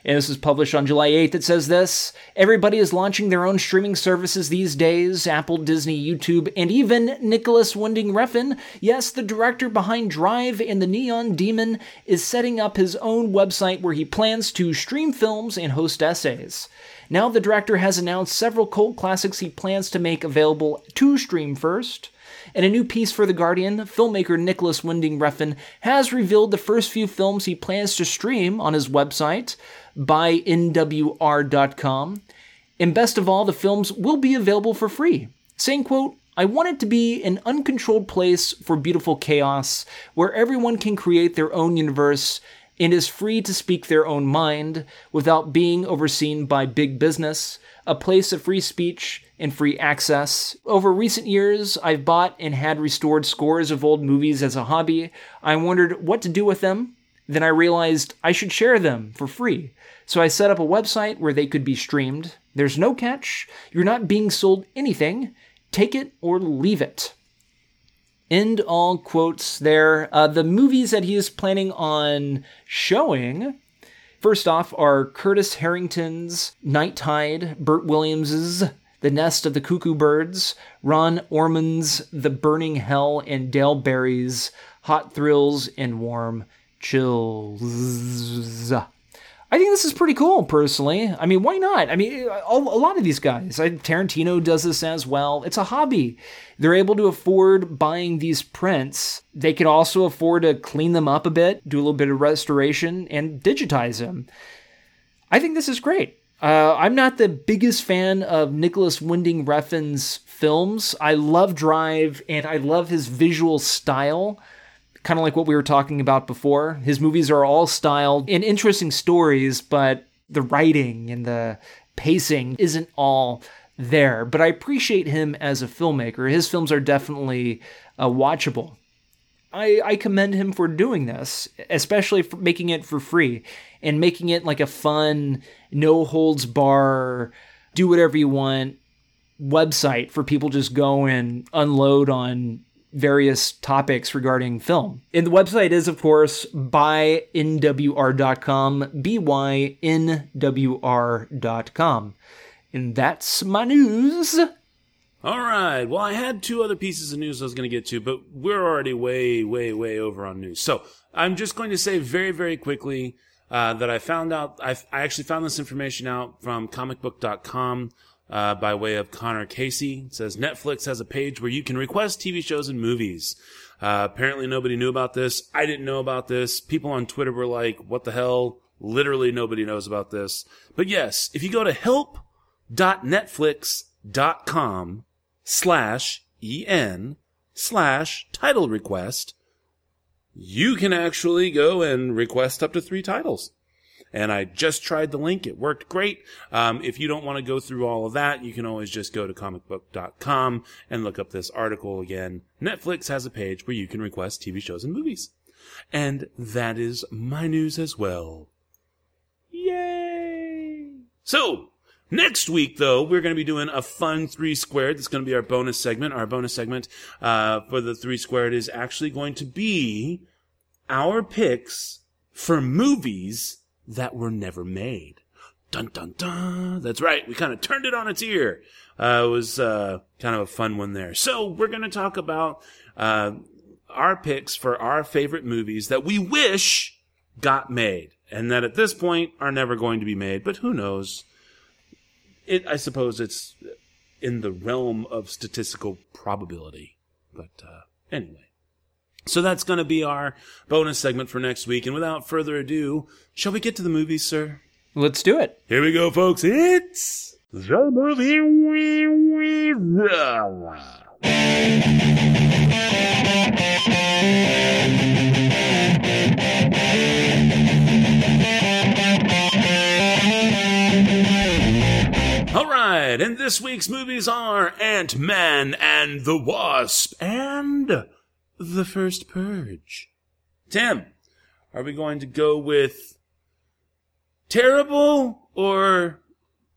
And this was published on July 8th. It says this Everybody is launching their own streaming services these days Apple, Disney, YouTube, and even Nicolas Winding Refn. Yes, the director behind Drive and the Neon Demon is setting up his own website where he plans to stream films and host essays. Now, the director has announced several cult classics he plans to make available to stream first. In a new piece for The Guardian, filmmaker Nicolas Winding Refn has revealed the first few films he plans to stream on his website by NWR.com. And best of all, the films will be available for free. Saying, quote, I want it to be an uncontrolled place for beautiful chaos where everyone can create their own universe and is free to speak their own mind without being overseen by big business, a place of free speech and free access. Over recent years, I've bought and had restored scores of old movies as a hobby. I wondered what to do with them. Then I realized I should share them for free. So I set up a website where they could be streamed. There's no catch. You're not being sold anything. Take it or leave it. End all quotes there. Uh, the movies that he is planning on showing, first off, are Curtis Harrington's Night Tide, Bert Williams's The Nest of the Cuckoo Birds, Ron Ormond's The Burning Hell, and Dale Berry's Hot Thrills and Warm Chills. I think this is pretty cool, personally. I mean, why not? I mean, a, lot of these guys, Tarantino does this as well. It's a hobby. They're able to afford buying these prints. They could also afford to clean them up a bit, do a little bit of restoration, and digitize them. I think this is great. Uh, I'm not the biggest fan of Nicolas Winding Refn's films. I love Drive and I love his visual style kind of like what we were talking about before. His movies are all styled in interesting stories, but the writing and the pacing isn't all there. But I appreciate him as a filmmaker. His films are definitely uh, watchable. I, I commend him for doing this, especially for making it for free and making it like a fun, no holds bar, do whatever you want website for people just go and unload on various topics regarding film. And the website is, of course, bynwr.com, B-Y-N-W-R.com. And that's my news. All right. Well, I had two other pieces of news I was going to get to, but we're already way, way, way over on news. So I'm just going to say very, very quickly uh, that I found out, I've, I actually found this information out from comicbook.com uh, by way of Connor Casey. It says Netflix has a page where you can request TV shows and movies. Uh, apparently nobody knew about this. I didn't know about this. People on Twitter were like, what the hell? Literally nobody knows about this. But yes, if you go to help.netflix.com slash en slash title request, you can actually go and request up to three titles and I just tried the link. It worked great. Um, if you don't want to go through all of that, you can always just go to comicbook.com and look up this article again. Netflix has a page where you can request TV shows and movies. And that is my news as well. Yay! So, Next week, though, we're going to be doing a fun three squared. That's going to be our bonus segment. Our bonus segment uh, for the three squared is actually going to be our picks for movies that were never made. Dun dun dun. That's right. We kind of turned it on its ear. Uh, it was uh, kind of a fun one there. So we're going to talk about uh, our picks for our favorite movies that we wish got made, and that at this point are never going to be made. But who knows? It. I suppose it's in the realm of statistical probability. But uh, anyway. So that's going to be our bonus segment for next week. And without further ado, shall we get to the movies, sir? Let's do it. Here we go, folks. It's the movie. All right, and this week's movies are Ant Man and the Wasp and The First Purge. Tim, are we going to go with terrible or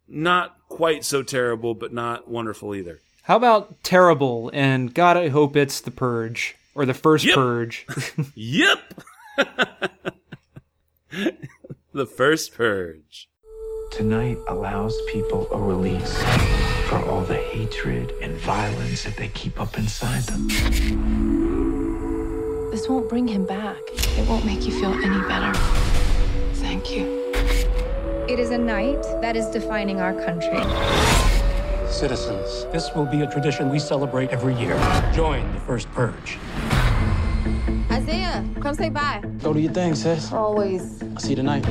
not quite so terrible, but not wonderful either? How about terrible? And God, I hope it's the Purge or the first Yep. Purge. Yep. the First Purge. Tonight allows people a release for all the hatred and violence that they keep up inside them. This won't bring him back. It won't make you feel any better. Thank you. It is a night that is defining our country. Citizens, this will be a tradition we celebrate every year. Join the first purge. Isaiah, come say bye. Go do your thing, sis. Always. I'll see you tonight.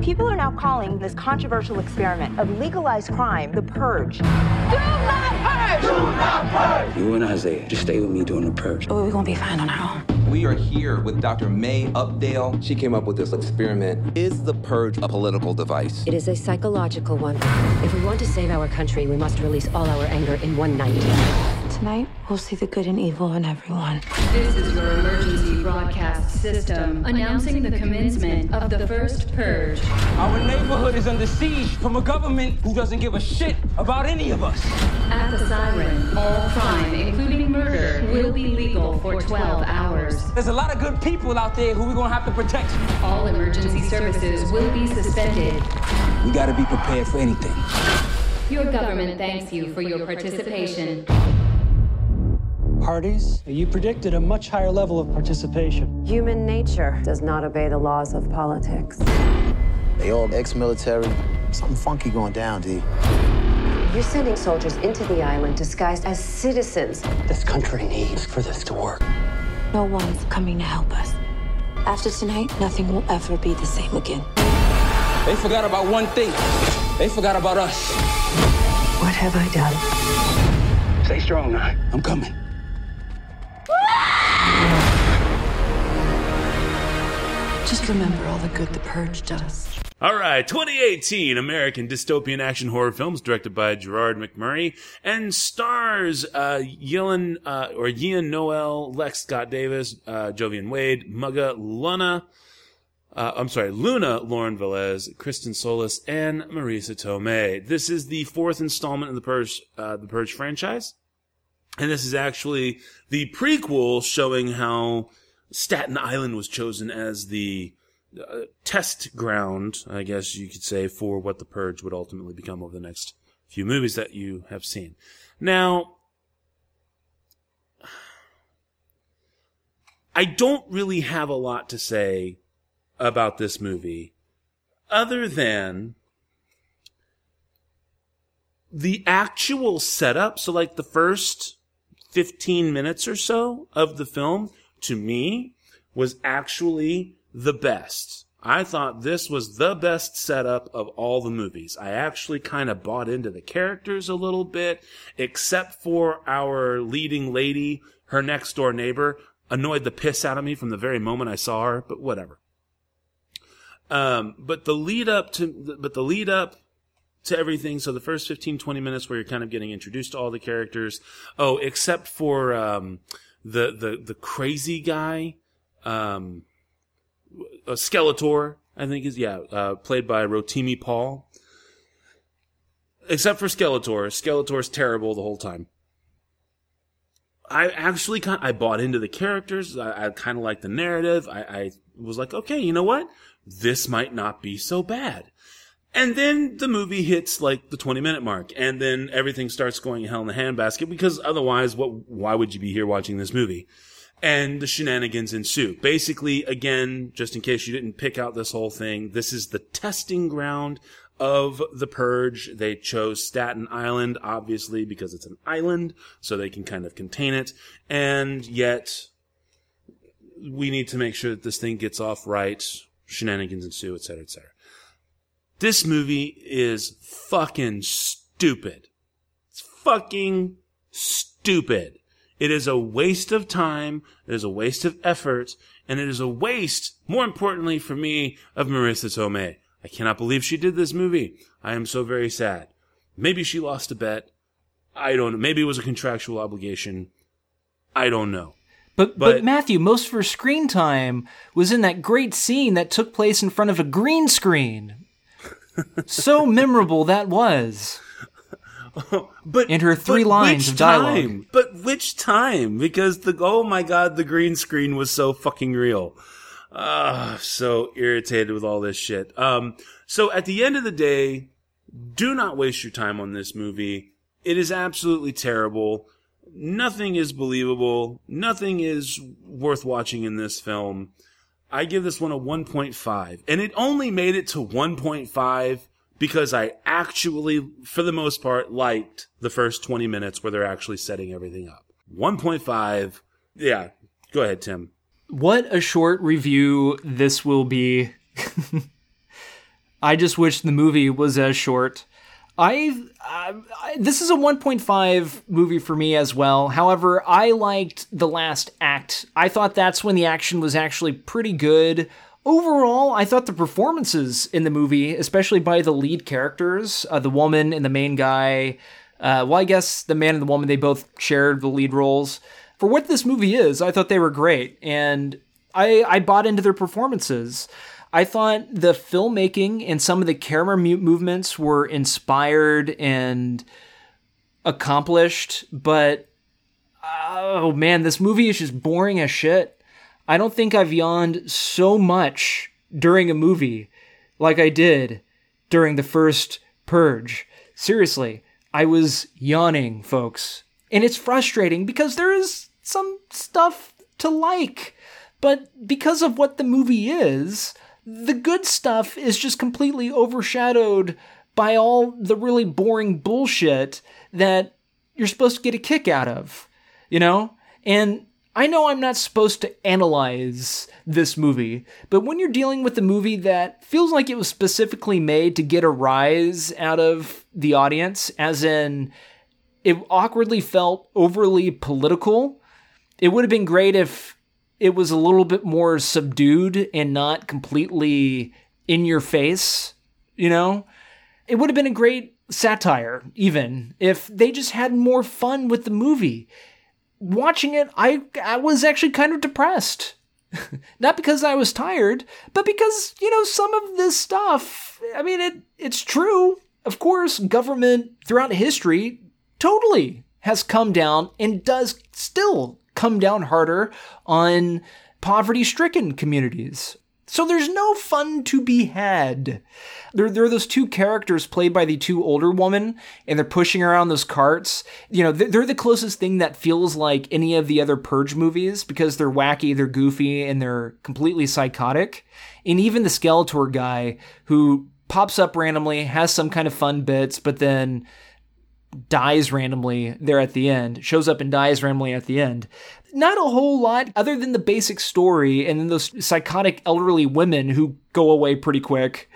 People are now calling this controversial experiment of legalized crime the purge. Do not purge! You and Isaiah, just stay with me during the purge. Oh, we're gonna be fine on our own. We are here with Dr. May Updale. She came up with this experiment. Is the purge a political device? It is a psychological one. If we want to save our country, we must release all our anger in one night. Tonight, we'll see the good and evil in everyone. This is your emergency broadcast system announcing the commencement of the first purge. Our neighborhood is under siege from a government who doesn't give a shit about any of us. At the siren, all crime, including murder, will be legal for 12 hours. There's a lot of good people out there who we're gonna have to protect. All emergency services will be suspended. We gotta be prepared for anything. Your government thanks you for your participation. Parties, you predicted a much higher level of participation. Human nature does not obey the laws of politics. They all ex-military. Something funky going down, D. You're sending soldiers into the island disguised as citizens. This country needs for this to work. No one's coming to help us. After tonight, nothing will ever be the same again. They forgot about one thing. They forgot about us. What have I done? Stay strong now. I'm coming. Just remember all the good the purge does. All right, 2018 American dystopian action horror films directed by Gerard McMurray and stars uh, Yellen uh, or Ian Noel, Lex Scott Davis, uh, Joivan Wade, Mugga Luna. Uh, I'm sorry, Luna Lauren Velez, Kristen Solis, and Marisa Tomei. This is the fourth installment in the Purge, uh, the Purge franchise, and this is actually the prequel showing how Staten Island was chosen as the uh, test ground, I guess you could say, for what the Purge would ultimately become over the next few movies that you have seen. Now, I don't really have a lot to say about this movie other than the actual setup. So, like the first 15 minutes or so of the film, to me, was actually the best. I thought this was the best setup of all the movies. I actually kind of bought into the characters a little bit, except for our leading lady, her next door neighbor, annoyed the piss out of me from the very moment I saw her, but whatever. Um, but the lead up to, but the lead up to everything. So the first 15, 20 minutes where you're kind of getting introduced to all the characters. Oh, except for, um, the, the, the crazy guy, um, uh, Skeletor, I think is, yeah, uh, played by Rotimi Paul. Except for Skeletor. Skeletor's terrible the whole time. I actually kind I bought into the characters. I, I kind of like the narrative. I, I was like, okay, you know what? This might not be so bad. And then the movie hits like the 20 minute mark and then everything starts going hell in the handbasket because otherwise what, why would you be here watching this movie? And the shenanigans ensue. Basically, again, just in case you didn't pick out this whole thing, this is the testing ground of the purge. They chose Staten Island, obviously, because it's an island, so they can kind of contain it. And yet, we need to make sure that this thing gets off right. Shenanigans ensue, etc., etc. This movie is fucking stupid. It's fucking stupid. It is a waste of time. It is a waste of effort. And it is a waste, more importantly for me, of Marisa Tomei. I cannot believe she did this movie. I am so very sad. Maybe she lost a bet. I don't know. Maybe it was a contractual obligation. I don't know. But, but, but Matthew, most of her screen time was in that great scene that took place in front of a green screen. So memorable that was. but and her three lines of dialogue. Time? But which time? Because the oh my god, the green screen was so fucking real. Ah, uh, so irritated with all this shit. Um, so at the end of the day, do not waste your time on this movie. It is absolutely terrible. Nothing is believable. Nothing is worth watching in this film. I give this one a 1.5. And it only made it to 1.5 because I actually, for the most part, liked the first 20 minutes where they're actually setting everything up. 1.5. Yeah. Go ahead, Tim. What a short review this will be. I just wish the movie was as short. I, I, this is a 1.5 movie for me as well. However, I liked the last act. I thought that's when the action was actually pretty good. Overall, I thought the performances in the movie, especially by the lead characters, uh, the woman and the main guy, uh, well, I guess the man and the woman, they both shared the lead roles. For what this movie is, I thought they were great, and I, I bought into their performances. I thought the filmmaking and some of the camera movements were inspired and accomplished, but oh man, this movie is just boring as shit. I don't think I've yawned so much during a movie like I did during the first Purge. Seriously, I was yawning, folks. And it's frustrating because there is some stuff to like. But because of what the movie is, the good stuff is just completely overshadowed by all the really boring bullshit that you're supposed to get a kick out of, you know? And I know I'm not supposed to analyze this movie, but when you're dealing with a movie that feels like it was specifically made to get a rise out of the audience, as in it awkwardly felt overly political, it would have been great if it was a little bit more subdued and not completely in your face, you know? It would have been a great satire, even, if they just had more fun with the movie. Watching it, I, I was actually kind of depressed. not because I was tired, but because, you know, some of this stuff, I mean, it, it's true. Of course, government throughout history totally has come down and does still come down harder on poverty stricken communities. So there's no fun to be had. There, there are those two characters played by the two older women, and they're pushing around those carts. You know, they're the closest thing that feels like any of the other Purge movies because they're wacky, they're goofy, and they're completely psychotic. And even the Skeletor guy, who pops up randomly, has some kind of fun bits, but then dies randomly there at the end, shows up and dies randomly at the end. Not a whole lot other than the basic story and then those psychotic elderly women who go away pretty quick.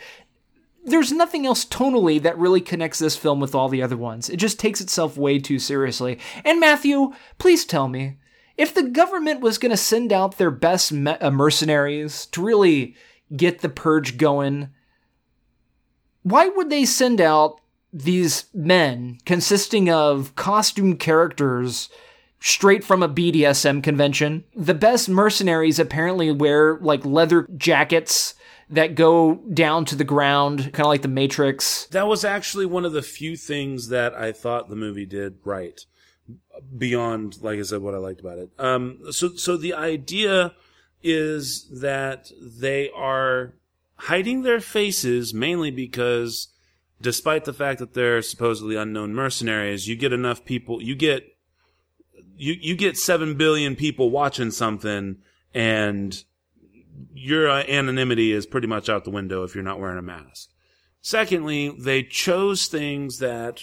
There's nothing else tonally that really connects this film with all the other ones. It just takes itself way too seriously. And Matthew, please tell me, if the government was going to send out their best me- uh, mercenaries to really get the purge going, why would they send out these men consisting of costume characters straight from a BDSM convention. The best mercenaries apparently wear like leather jackets that go down to the ground, kind of like the Matrix. That was actually one of the few things that I thought the movie did right. Beyond, like I said, what I liked about it. Um, so, so the idea is that they are hiding their faces mainly because despite the fact that they're supposedly unknown mercenaries, you get enough people, you get you you get 7 billion people watching something and your uh, anonymity is pretty much out the window if you're not wearing a mask. Secondly, they chose things that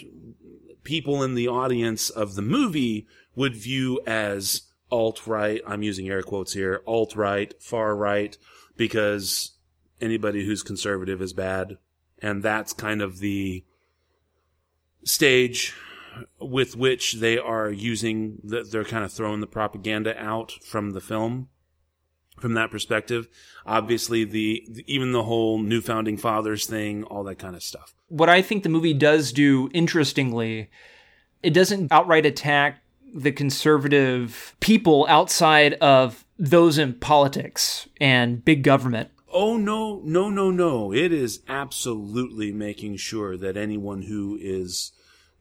people in the audience of the movie would view as alt right. I'm using air quotes here, alt right, far right, because anybody who's conservative is bad and that's kind of the stage with which they are using the, they're kind of throwing the propaganda out from the film from that perspective obviously the even the whole new founding fathers thing all that kind of stuff what i think the movie does do interestingly it doesn't outright attack the conservative people outside of those in politics and big government. Oh no, no, no, no. It is absolutely making sure that anyone who is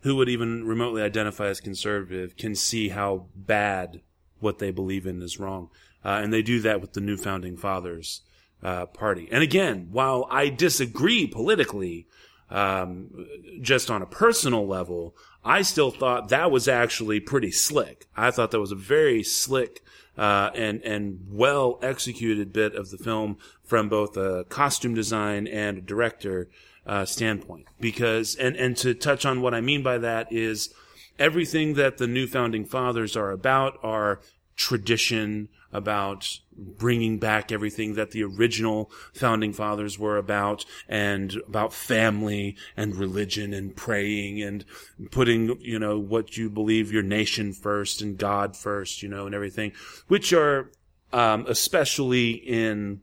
who would even remotely identify as conservative can see how bad what they believe in is wrong. Uh, and they do that with the new founding fathers uh, party. And again, while I disagree politically, um, just on a personal level, I still thought that was actually pretty slick. I thought that was a very slick uh, and and well executed bit of the film from both a costume design and a director uh, standpoint. Because and and to touch on what I mean by that is everything that the new founding fathers are about are tradition, about bringing back everything that the original founding fathers were about and about family and religion and praying and putting, you know, what you believe your nation first and God first, you know, and everything, which are, um, especially in,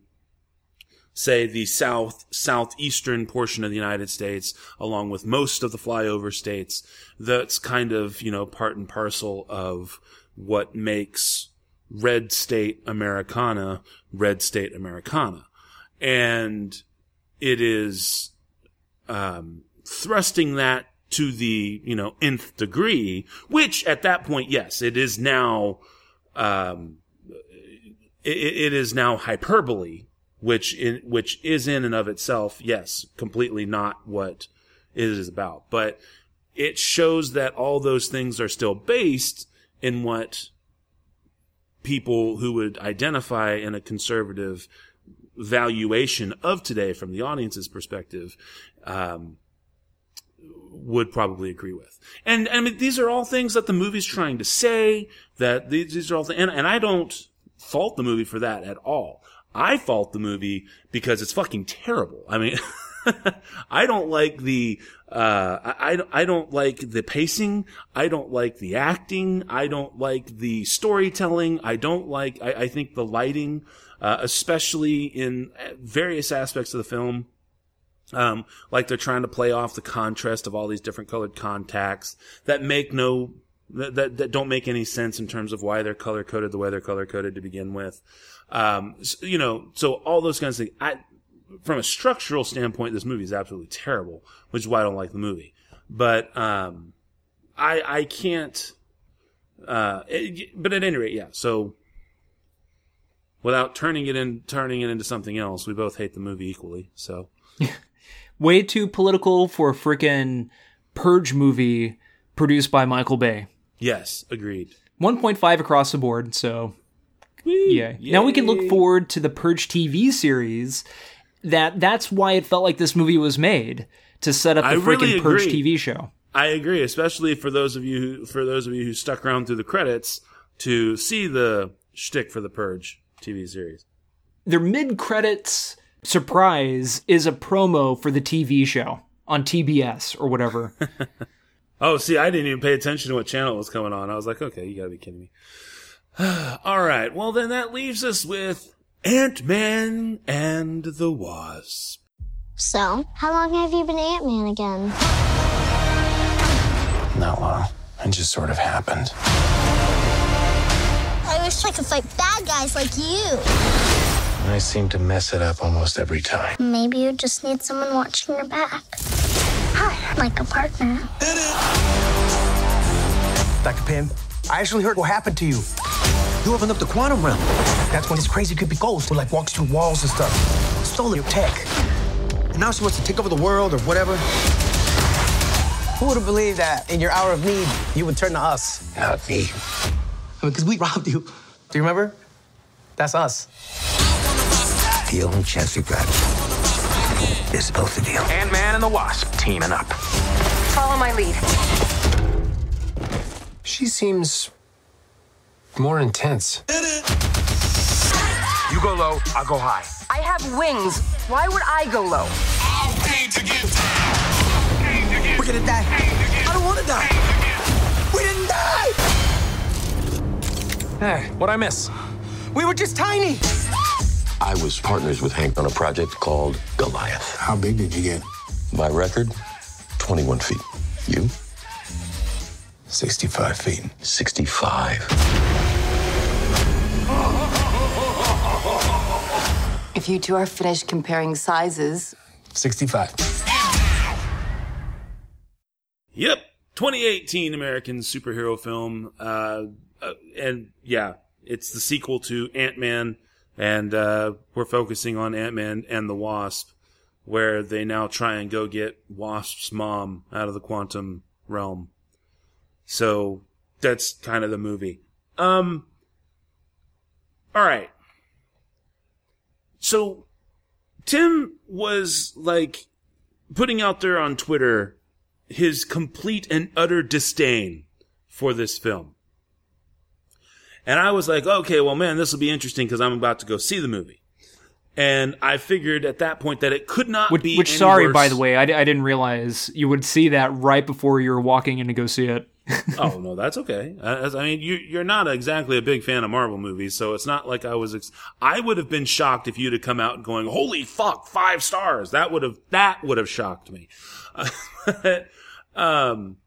say the south southeastern portion of the United States along with most of the flyover states that's kind of you know part and parcel of what makes red state Americana, red state Americana. And it is, um, thrusting that to the, you know, nth degree, which at that point, yes, it is now, um, it, it is now hyperbole, which in, which is in and of itself, yes, completely not what it is about. But it shows that all those things are still based in what people who would identify in a conservative valuation of today from the audience's perspective um, would probably agree with. And I mean, these are all things that the movie's trying to say. That these, these are all things, and, and I don't fault the movie for that at all. I fault the movie because it's fucking terrible. I mean. I don't like the uh, I, I don't like the pacing. I don't like the acting. I don't like the storytelling. I don't like. I, I think the lighting, uh, especially in various aspects of the film, um, like they're trying to play off the contrast of all these different colored contacts that make no that, that, that don't make any sense in terms of why they're color coded the way they're color coded to begin with. Um, you know, so all those kinds of things. I, from a structural standpoint, this movie is absolutely terrible, which is why I don't like the movie. But um, I I can't. Uh, it, but at any rate, yeah. So without turning it in, turning it into something else, we both hate the movie equally. So way too political for a freaking Purge movie produced by Michael Bay. Yes, agreed. 1.5 across the board. So yeah. Yay. Now we can look forward to the Purge TV series that that's why it felt like this movie was made to set up the I freaking really Purge TV show. I agree, especially for those of you who, for those of you who stuck around through the credits to see the shtick for the Purge TV series. Their mid credits surprise is a promo for the TV show on TBS or whatever. oh, see, I didn't even pay attention to what channel was coming on. I was like, okay, you gotta be kidding me. All right, well then that leaves us with Ant Man and the Wasp. So, how long have you been Ant Man again? Not long. It just sort of happened. I wish I could fight bad guys like you. I seem to mess it up almost every time. Maybe you just need someone watching your back. Like a partner. Dr. Pym, I actually heard what happened to you. You opened up the quantum realm. That's when this crazy creepy ghost who like walks through walls and stuff. Stole your tech. And now she wants to take over the world or whatever. Who would have believed that in your hour of need, you would turn to us? Not me. Because we robbed you. Do you remember? That's us. The only chance we've got is both of you. Ant-Man and the Wasp teaming up. Follow my lead. She seems more intense. You go low, I'll go high. I have wings. Why would I go low? We're gonna die. I don't wanna die. We didn't die! Hey, what'd I miss? We were just tiny! I was partners with Hank on a project called Goliath. How big did you get? My record, 21 feet. You? 65 feet. 65. If you two are finished comparing sizes, 65. Yep, 2018 American superhero film, uh, uh, and yeah, it's the sequel to Ant Man, and uh, we're focusing on Ant Man and the Wasp, where they now try and go get Wasp's mom out of the quantum realm. So that's kind of the movie. Um. All right. So Tim was like putting out there on Twitter his complete and utter disdain for this film. And I was like, okay, well, man, this will be interesting because I'm about to go see the movie. And I figured at that point that it could not which, be. Which, sorry, worse. by the way, I, I didn't realize you would see that right before you were walking in to go see it. oh no, that's okay. Uh, I mean, you, you're not exactly a big fan of Marvel movies, so it's not like I was. Ex- I would have been shocked if you'd have come out going, "Holy fuck, five stars!" That would have that would have shocked me. um,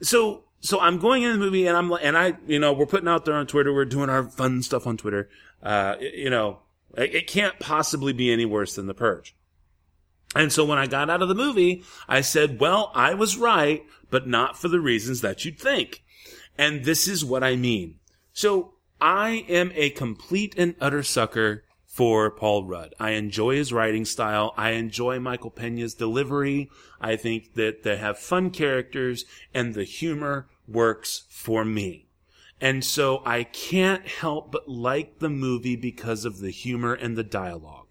so so I'm going in the movie, and I'm and I, you know, we're putting out there on Twitter, we're doing our fun stuff on Twitter. Uh, you know, it, it can't possibly be any worse than The Purge. And so when I got out of the movie, I said, well, I was right, but not for the reasons that you'd think. And this is what I mean. So I am a complete and utter sucker for Paul Rudd. I enjoy his writing style. I enjoy Michael Pena's delivery. I think that they have fun characters and the humor works for me. And so I can't help but like the movie because of the humor and the dialogue.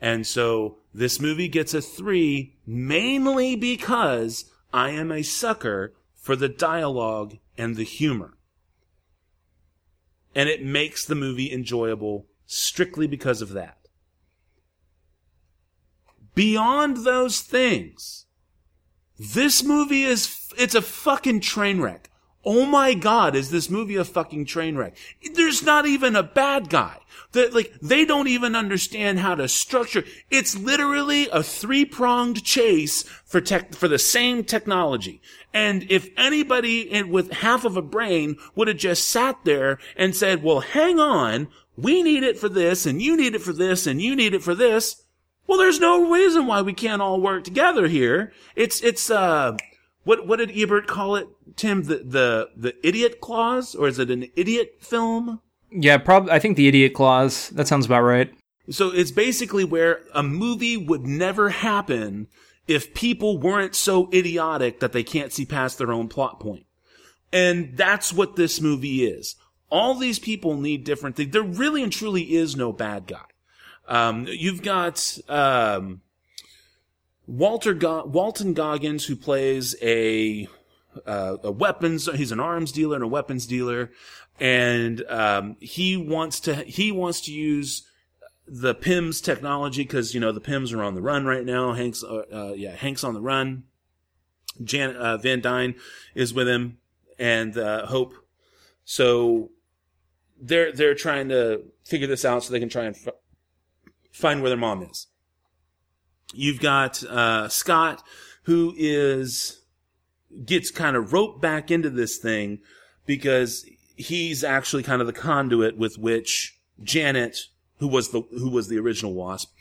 And so this movie gets a three mainly because I am a sucker for the dialogue and the humor. And it makes the movie enjoyable strictly because of that. Beyond those things, this movie is, it's a fucking train wreck. Oh my god, is this movie a fucking train wreck? There's not even a bad guy. That like they don't even understand how to structure. It's literally a three-pronged chase for tech for the same technology. And if anybody with half of a brain would have just sat there and said, "Well, hang on, we need it for this and you need it for this and you need it for this." Well, there's no reason why we can't all work together here. It's it's uh what what did Ebert call it, Tim? The the the idiot clause, or is it an idiot film? Yeah, probably. I think the idiot clause. That sounds about right. So it's basically where a movie would never happen if people weren't so idiotic that they can't see past their own plot point. And that's what this movie is. All these people need different things. There really and truly is no bad guy. Um, you've got um, Walter Go- Walton Goggins, who plays a uh, a weapons. He's an arms dealer and a weapons dealer, and um, he wants to he wants to use the Pyms technology because you know the Pyms are on the run right now. Hank's uh, uh, yeah Hank's on the run. Jan uh, Van Dyne is with him and uh, Hope. So they're they're trying to figure this out so they can try and f- find where their mom is. You've got uh, Scott, who is gets kind of roped back into this thing because he's actually kind of the conduit with which Janet, who was the who was the original Wasp,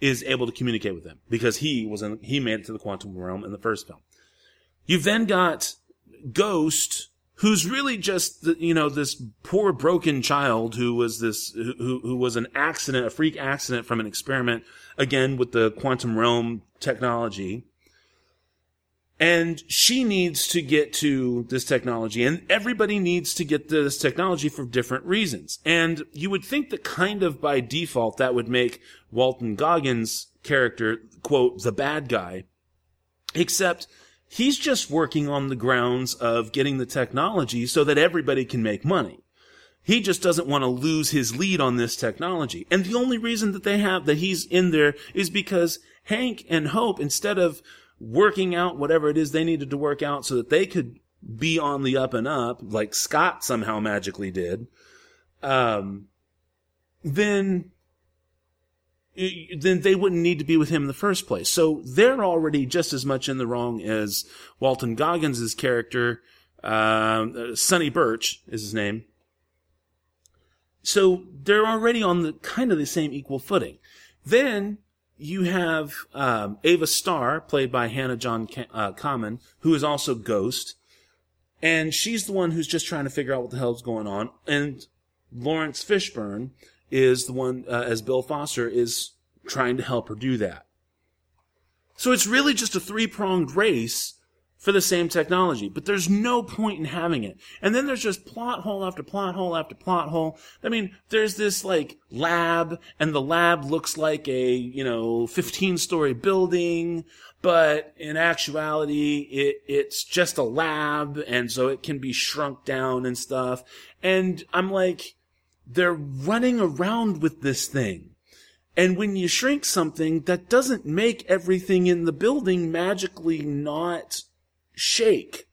is able to communicate with them because he was in, he made it to the quantum realm in the first film. You've then got Ghost, who's really just the, you know this poor broken child who was this who who was an accident, a freak accident from an experiment again with the quantum realm technology. And she needs to get to this technology, and everybody needs to get this technology for different reasons. And you would think that kind of by default that would make Walton Goggins' character, quote, the bad guy. Except he's just working on the grounds of getting the technology so that everybody can make money. He just doesn't want to lose his lead on this technology. And the only reason that they have that he's in there is because Hank and Hope, instead of working out whatever it is they needed to work out so that they could be on the up and up, like Scott somehow magically did, um, then then they wouldn't need to be with him in the first place. So they're already just as much in the wrong as Walton Goggins' character, Um, Sonny Birch is his name. So they're already on the kind of the same equal footing. Then you have um, Ava Starr, played by Hannah John uh, Kamen, who is also Ghost, and she's the one who's just trying to figure out what the hell's going on. And Laurence Fishburne is the one, uh, as Bill Foster, is trying to help her do that. So it's really just a three pronged race for the same technology, but there's no point in having it. And then there's just plot hole after plot hole after plot hole. I mean, there's this like lab and the lab looks like a, you know, 15 story building, but in actuality, it, it's just a lab. And so it can be shrunk down and stuff. And I'm like, they're running around with this thing. And when you shrink something, that doesn't make everything in the building magically not shake.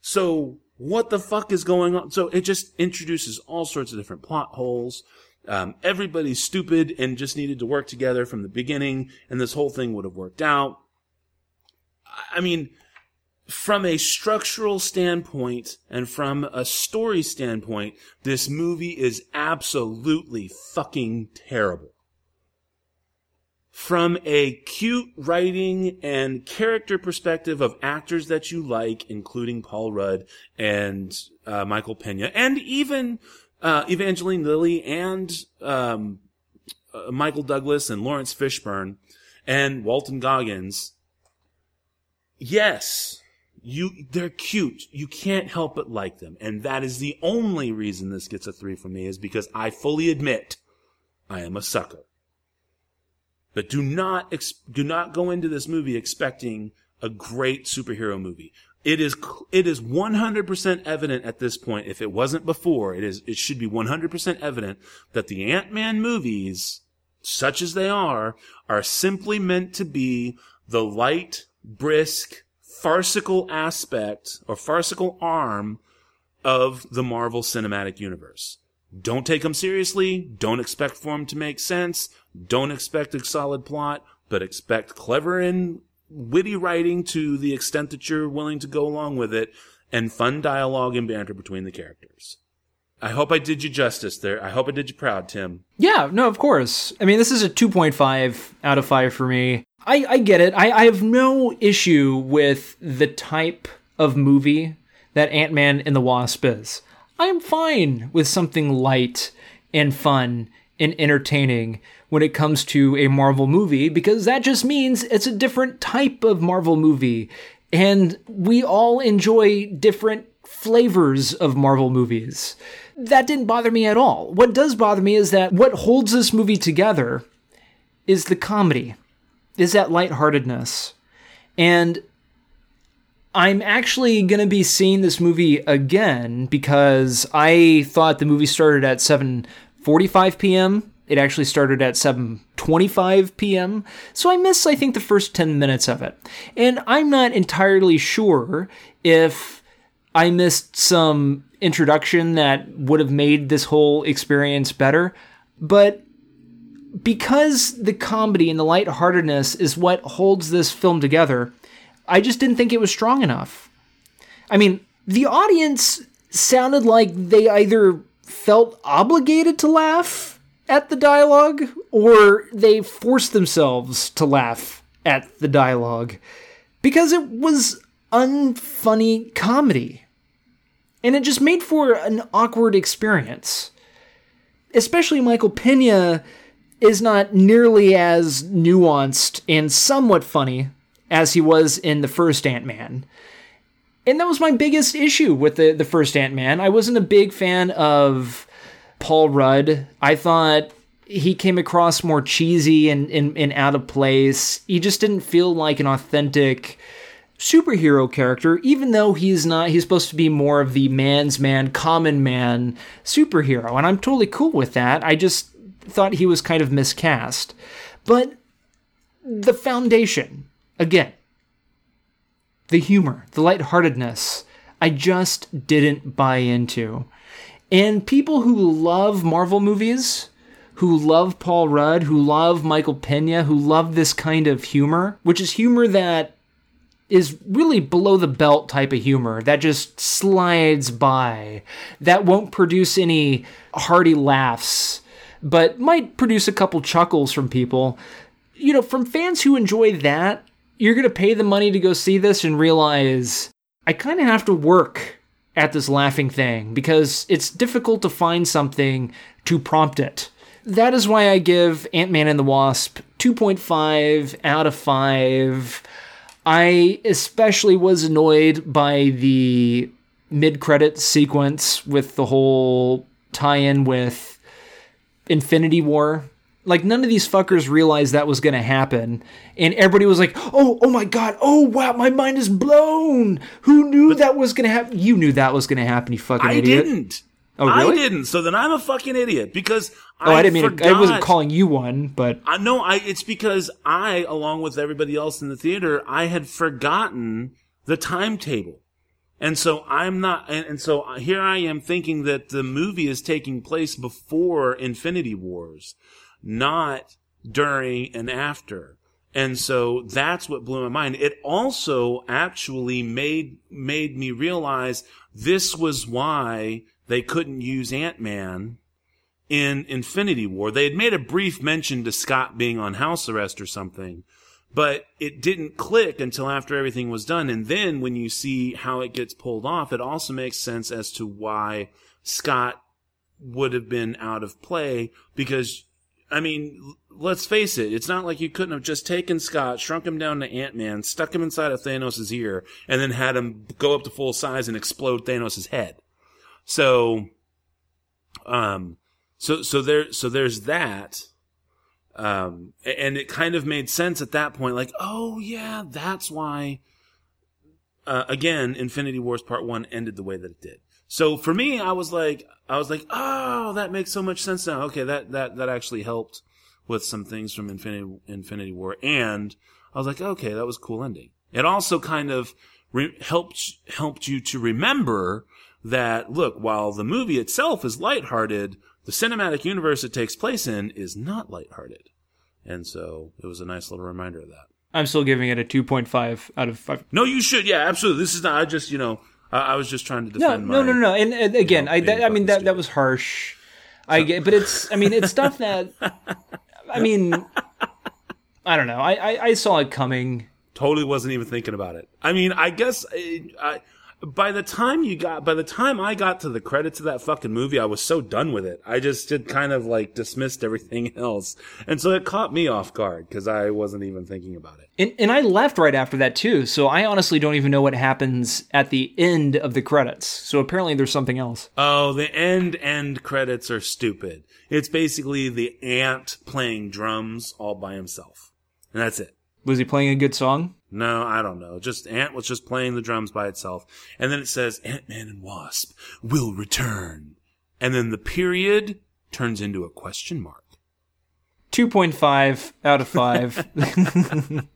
So what the fuck is going on? So it just introduces all sorts of different plot holes. Um, everybody's stupid and just needed to work together from the beginning, and this whole thing would have worked out. I mean, from a structural standpoint and from a story standpoint, this movie is absolutely fucking terrible from a cute writing and character perspective of actors that you like, including Paul Rudd and uh, Michael Pena, and even uh, Evangeline Lilly and um, uh, Michael Douglas and Laurence Fishburne and Walton Goggins. Yes, you they're cute. You can't help but like them, and that is the only reason this gets a three from me is because I fully admit I am a sucker. But do not ex- do not go into this movie expecting a great superhero movie. It is it is 100% evident at this point if it wasn't before, it is it should be 100% evident that the Ant-Man movies such as they are are simply meant to be the light, brisk, farcical aspect or farcical arm of the Marvel Cinematic Universe. Don't take them seriously. Don't expect for them to make sense. Don't expect a solid plot, but expect clever and witty writing to the extent that you're willing to go along with it and fun dialogue and banter between the characters. I hope I did you justice there. I hope I did you proud, Tim. Yeah, no, of course. I mean, this is a 2.5 out of 5 for me. I, I get it. I, I have no issue with the type of movie that Ant Man and the Wasp is. I am fine with something light and fun and entertaining when it comes to a Marvel movie because that just means it's a different type of Marvel movie. And we all enjoy different flavors of Marvel movies. That didn't bother me at all. What does bother me is that what holds this movie together is the comedy, is that lightheartedness. And I'm actually going to be seeing this movie again because I thought the movie started at 7:45 p.m. It actually started at 7:25 p.m. So I missed I think the first 10 minutes of it. And I'm not entirely sure if I missed some introduction that would have made this whole experience better, but because the comedy and the lightheartedness is what holds this film together, I just didn't think it was strong enough. I mean, the audience sounded like they either felt obligated to laugh at the dialogue or they forced themselves to laugh at the dialogue because it was unfunny comedy. And it just made for an awkward experience. Especially Michael Pena is not nearly as nuanced and somewhat funny as he was in the first Ant Man. And that was my biggest issue with the, the first Ant Man. I wasn't a big fan of Paul Rudd. I thought he came across more cheesy and, and, and out of place. He just didn't feel like an authentic superhero character, even though he's not, he's supposed to be more of the man's man, common man superhero. And I'm totally cool with that. I just thought he was kind of miscast. But the foundation, again, the humor, the lightheartedness, I just didn't buy into. And people who love Marvel movies, who love Paul Rudd, who love Michael Pena, who love this kind of humor, which is humor that is really below the belt type of humor that just slides by, that won't produce any hearty laughs, but might produce a couple chuckles from people. You know, from fans who enjoy that, you're going to pay the money to go see this and realize I kind of have to work at this laughing thing because it's difficult to find something to prompt it. That is why I give Ant Man and the Wasp 2.5 out of 5. I especially was annoyed by the mid credit sequence with the whole tie in with Infinity War. Like none of these fuckers realized that was going to happen, and everybody was like, "Oh, oh my god! Oh wow, my mind is blown! Who knew but, that was going to happen? You knew that was going to happen, you fucking I idiot!" I didn't. Oh, really? I didn't. So then I'm a fucking idiot because oh, I, I didn't mean forgot. to, I wasn't calling you one, but I no, I it's because I, along with everybody else in the theater, I had forgotten the timetable. And so I'm not, and, and so here I am thinking that the movie is taking place before Infinity Wars, not during and after. And so that's what blew my mind. It also actually made, made me realize this was why they couldn't use Ant-Man in Infinity War. They had made a brief mention to Scott being on house arrest or something, but it didn't click until after everything was done. And then when you see how it gets pulled off, it also makes sense as to why Scott would have been out of play because, I mean, let's face it, it's not like you couldn't have just taken Scott, shrunk him down to Ant-Man, stuck him inside of Thanos' ear, and then had him go up to full size and explode Thanos' head. So, um, so, so there, so there's that. Um, and it kind of made sense at that point, like, oh yeah, that's why, uh, again, Infinity Wars Part 1 ended the way that it did. So for me, I was like, I was like, oh, that makes so much sense now. Okay, that, that, that actually helped with some things from Infinity, Infinity War. And I was like, okay, that was a cool ending. It also kind of re- helped, helped you to remember that, look, while the movie itself is lighthearted, the cinematic universe it takes place in is not lighthearted. And so it was a nice little reminder of that. I'm still giving it a 2.5 out of 5. No, you should. Yeah, absolutely. This is not, I just, you know, I, I was just trying to defend no, my, no, no, no. And, and again, you know, I, that, I mean, that, that was harsh. I get, but it's, I mean, it's stuff that, I mean, I don't know. I, I, I saw it coming. Totally wasn't even thinking about it. I mean, I guess I, I by the time you got by the time I got to the credits of that fucking movie, I was so done with it. I just did kind of like dismissed everything else. And so it caught me off guard because I wasn't even thinking about it. And, and I left right after that too, so I honestly don't even know what happens at the end of the credits. So apparently there's something else. Oh, the end end credits are stupid. It's basically the ant playing drums all by himself. And that's it. Was he playing a good song? No, I don't know. Just Ant was just playing the drums by itself. And then it says Ant-Man and Wasp will return. And then the period turns into a question mark. 2.5 out of 5.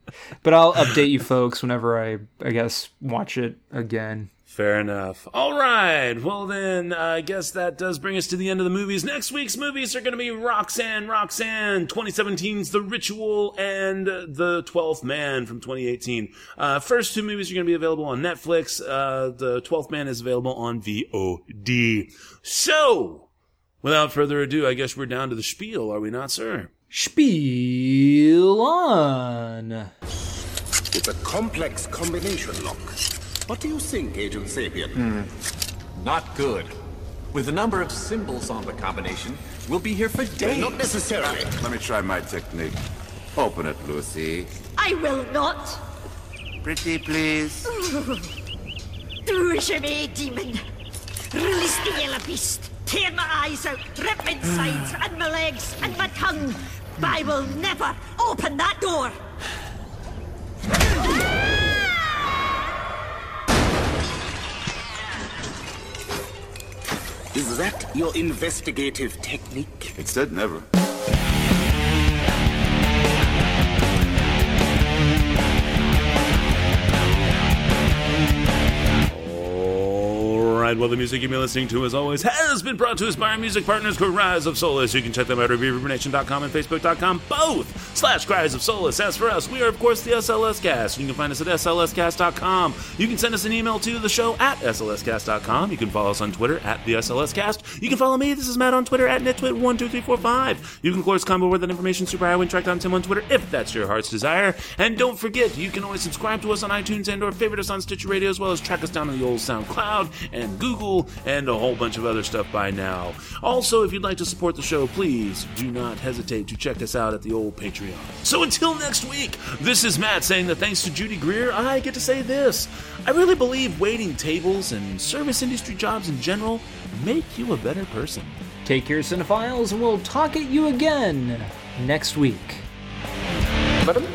but I'll update you folks whenever I I guess watch it again. Fair enough. All right. Well, then, uh, I guess that does bring us to the end of the movies. Next week's movies are going to be Roxanne, Roxanne, 2017's The Ritual, and The Twelfth Man from 2018. Uh, first two movies are going to be available on Netflix. Uh, the Twelfth Man is available on VOD. So, without further ado, I guess we're down to the spiel, are we not, sir? Spiel on. It's a complex combination lock. What do you think, Agent Sapien? Hmm. Not good. With the number of symbols on the combination, we'll be here for days. Not necessarily. Let me try my technique. Open it, Lucy. I will not. Pretty, please. Do me, demon. Release the yellow beast. Tear my eyes out, rip my insides, and my legs, and my tongue. I will never open that door. That your investigative technique? It said never. Right, well, the music you've been listening to, as always, has been brought to us by our music partners, Cries of Solace. You can check them out at ReverbNation.com and Facebook.com, both slash Cries of Solace. As for us, we are, of course, the SLS Cast. You can find us at SLScast.com. You can send us an email to the show at SLScast.com. You can follow us on Twitter at the SLS Cast. You can follow me, this is Matt, on Twitter at NitTwit12345. You can, of course, combo with that information super highway track down Tim on Twitter if that's your heart's desire. And don't forget, you can always subscribe to us on iTunes and or favorite us on Stitcher Radio, as well as track us down on the old SoundCloud and Google and a whole bunch of other stuff by now. Also, if you'd like to support the show, please do not hesitate to check us out at the old Patreon. So until next week, this is Matt saying that thanks to Judy Greer, I get to say this. I really believe waiting tables and service industry jobs in general make you a better person. Take care, cinephiles, and we'll talk at you again next week. Madam,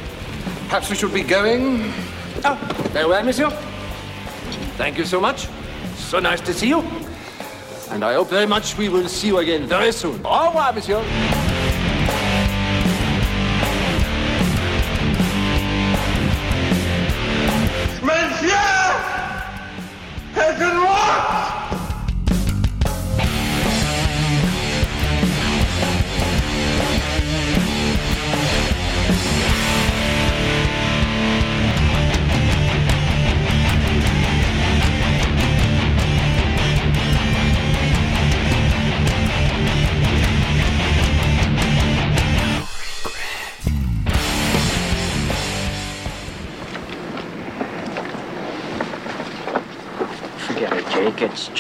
perhaps we should be going. Ah, farewell, monsieur. Thank you so much. So nice to see you. And I hope very much we will see you again very soon. Au revoir, monsieur.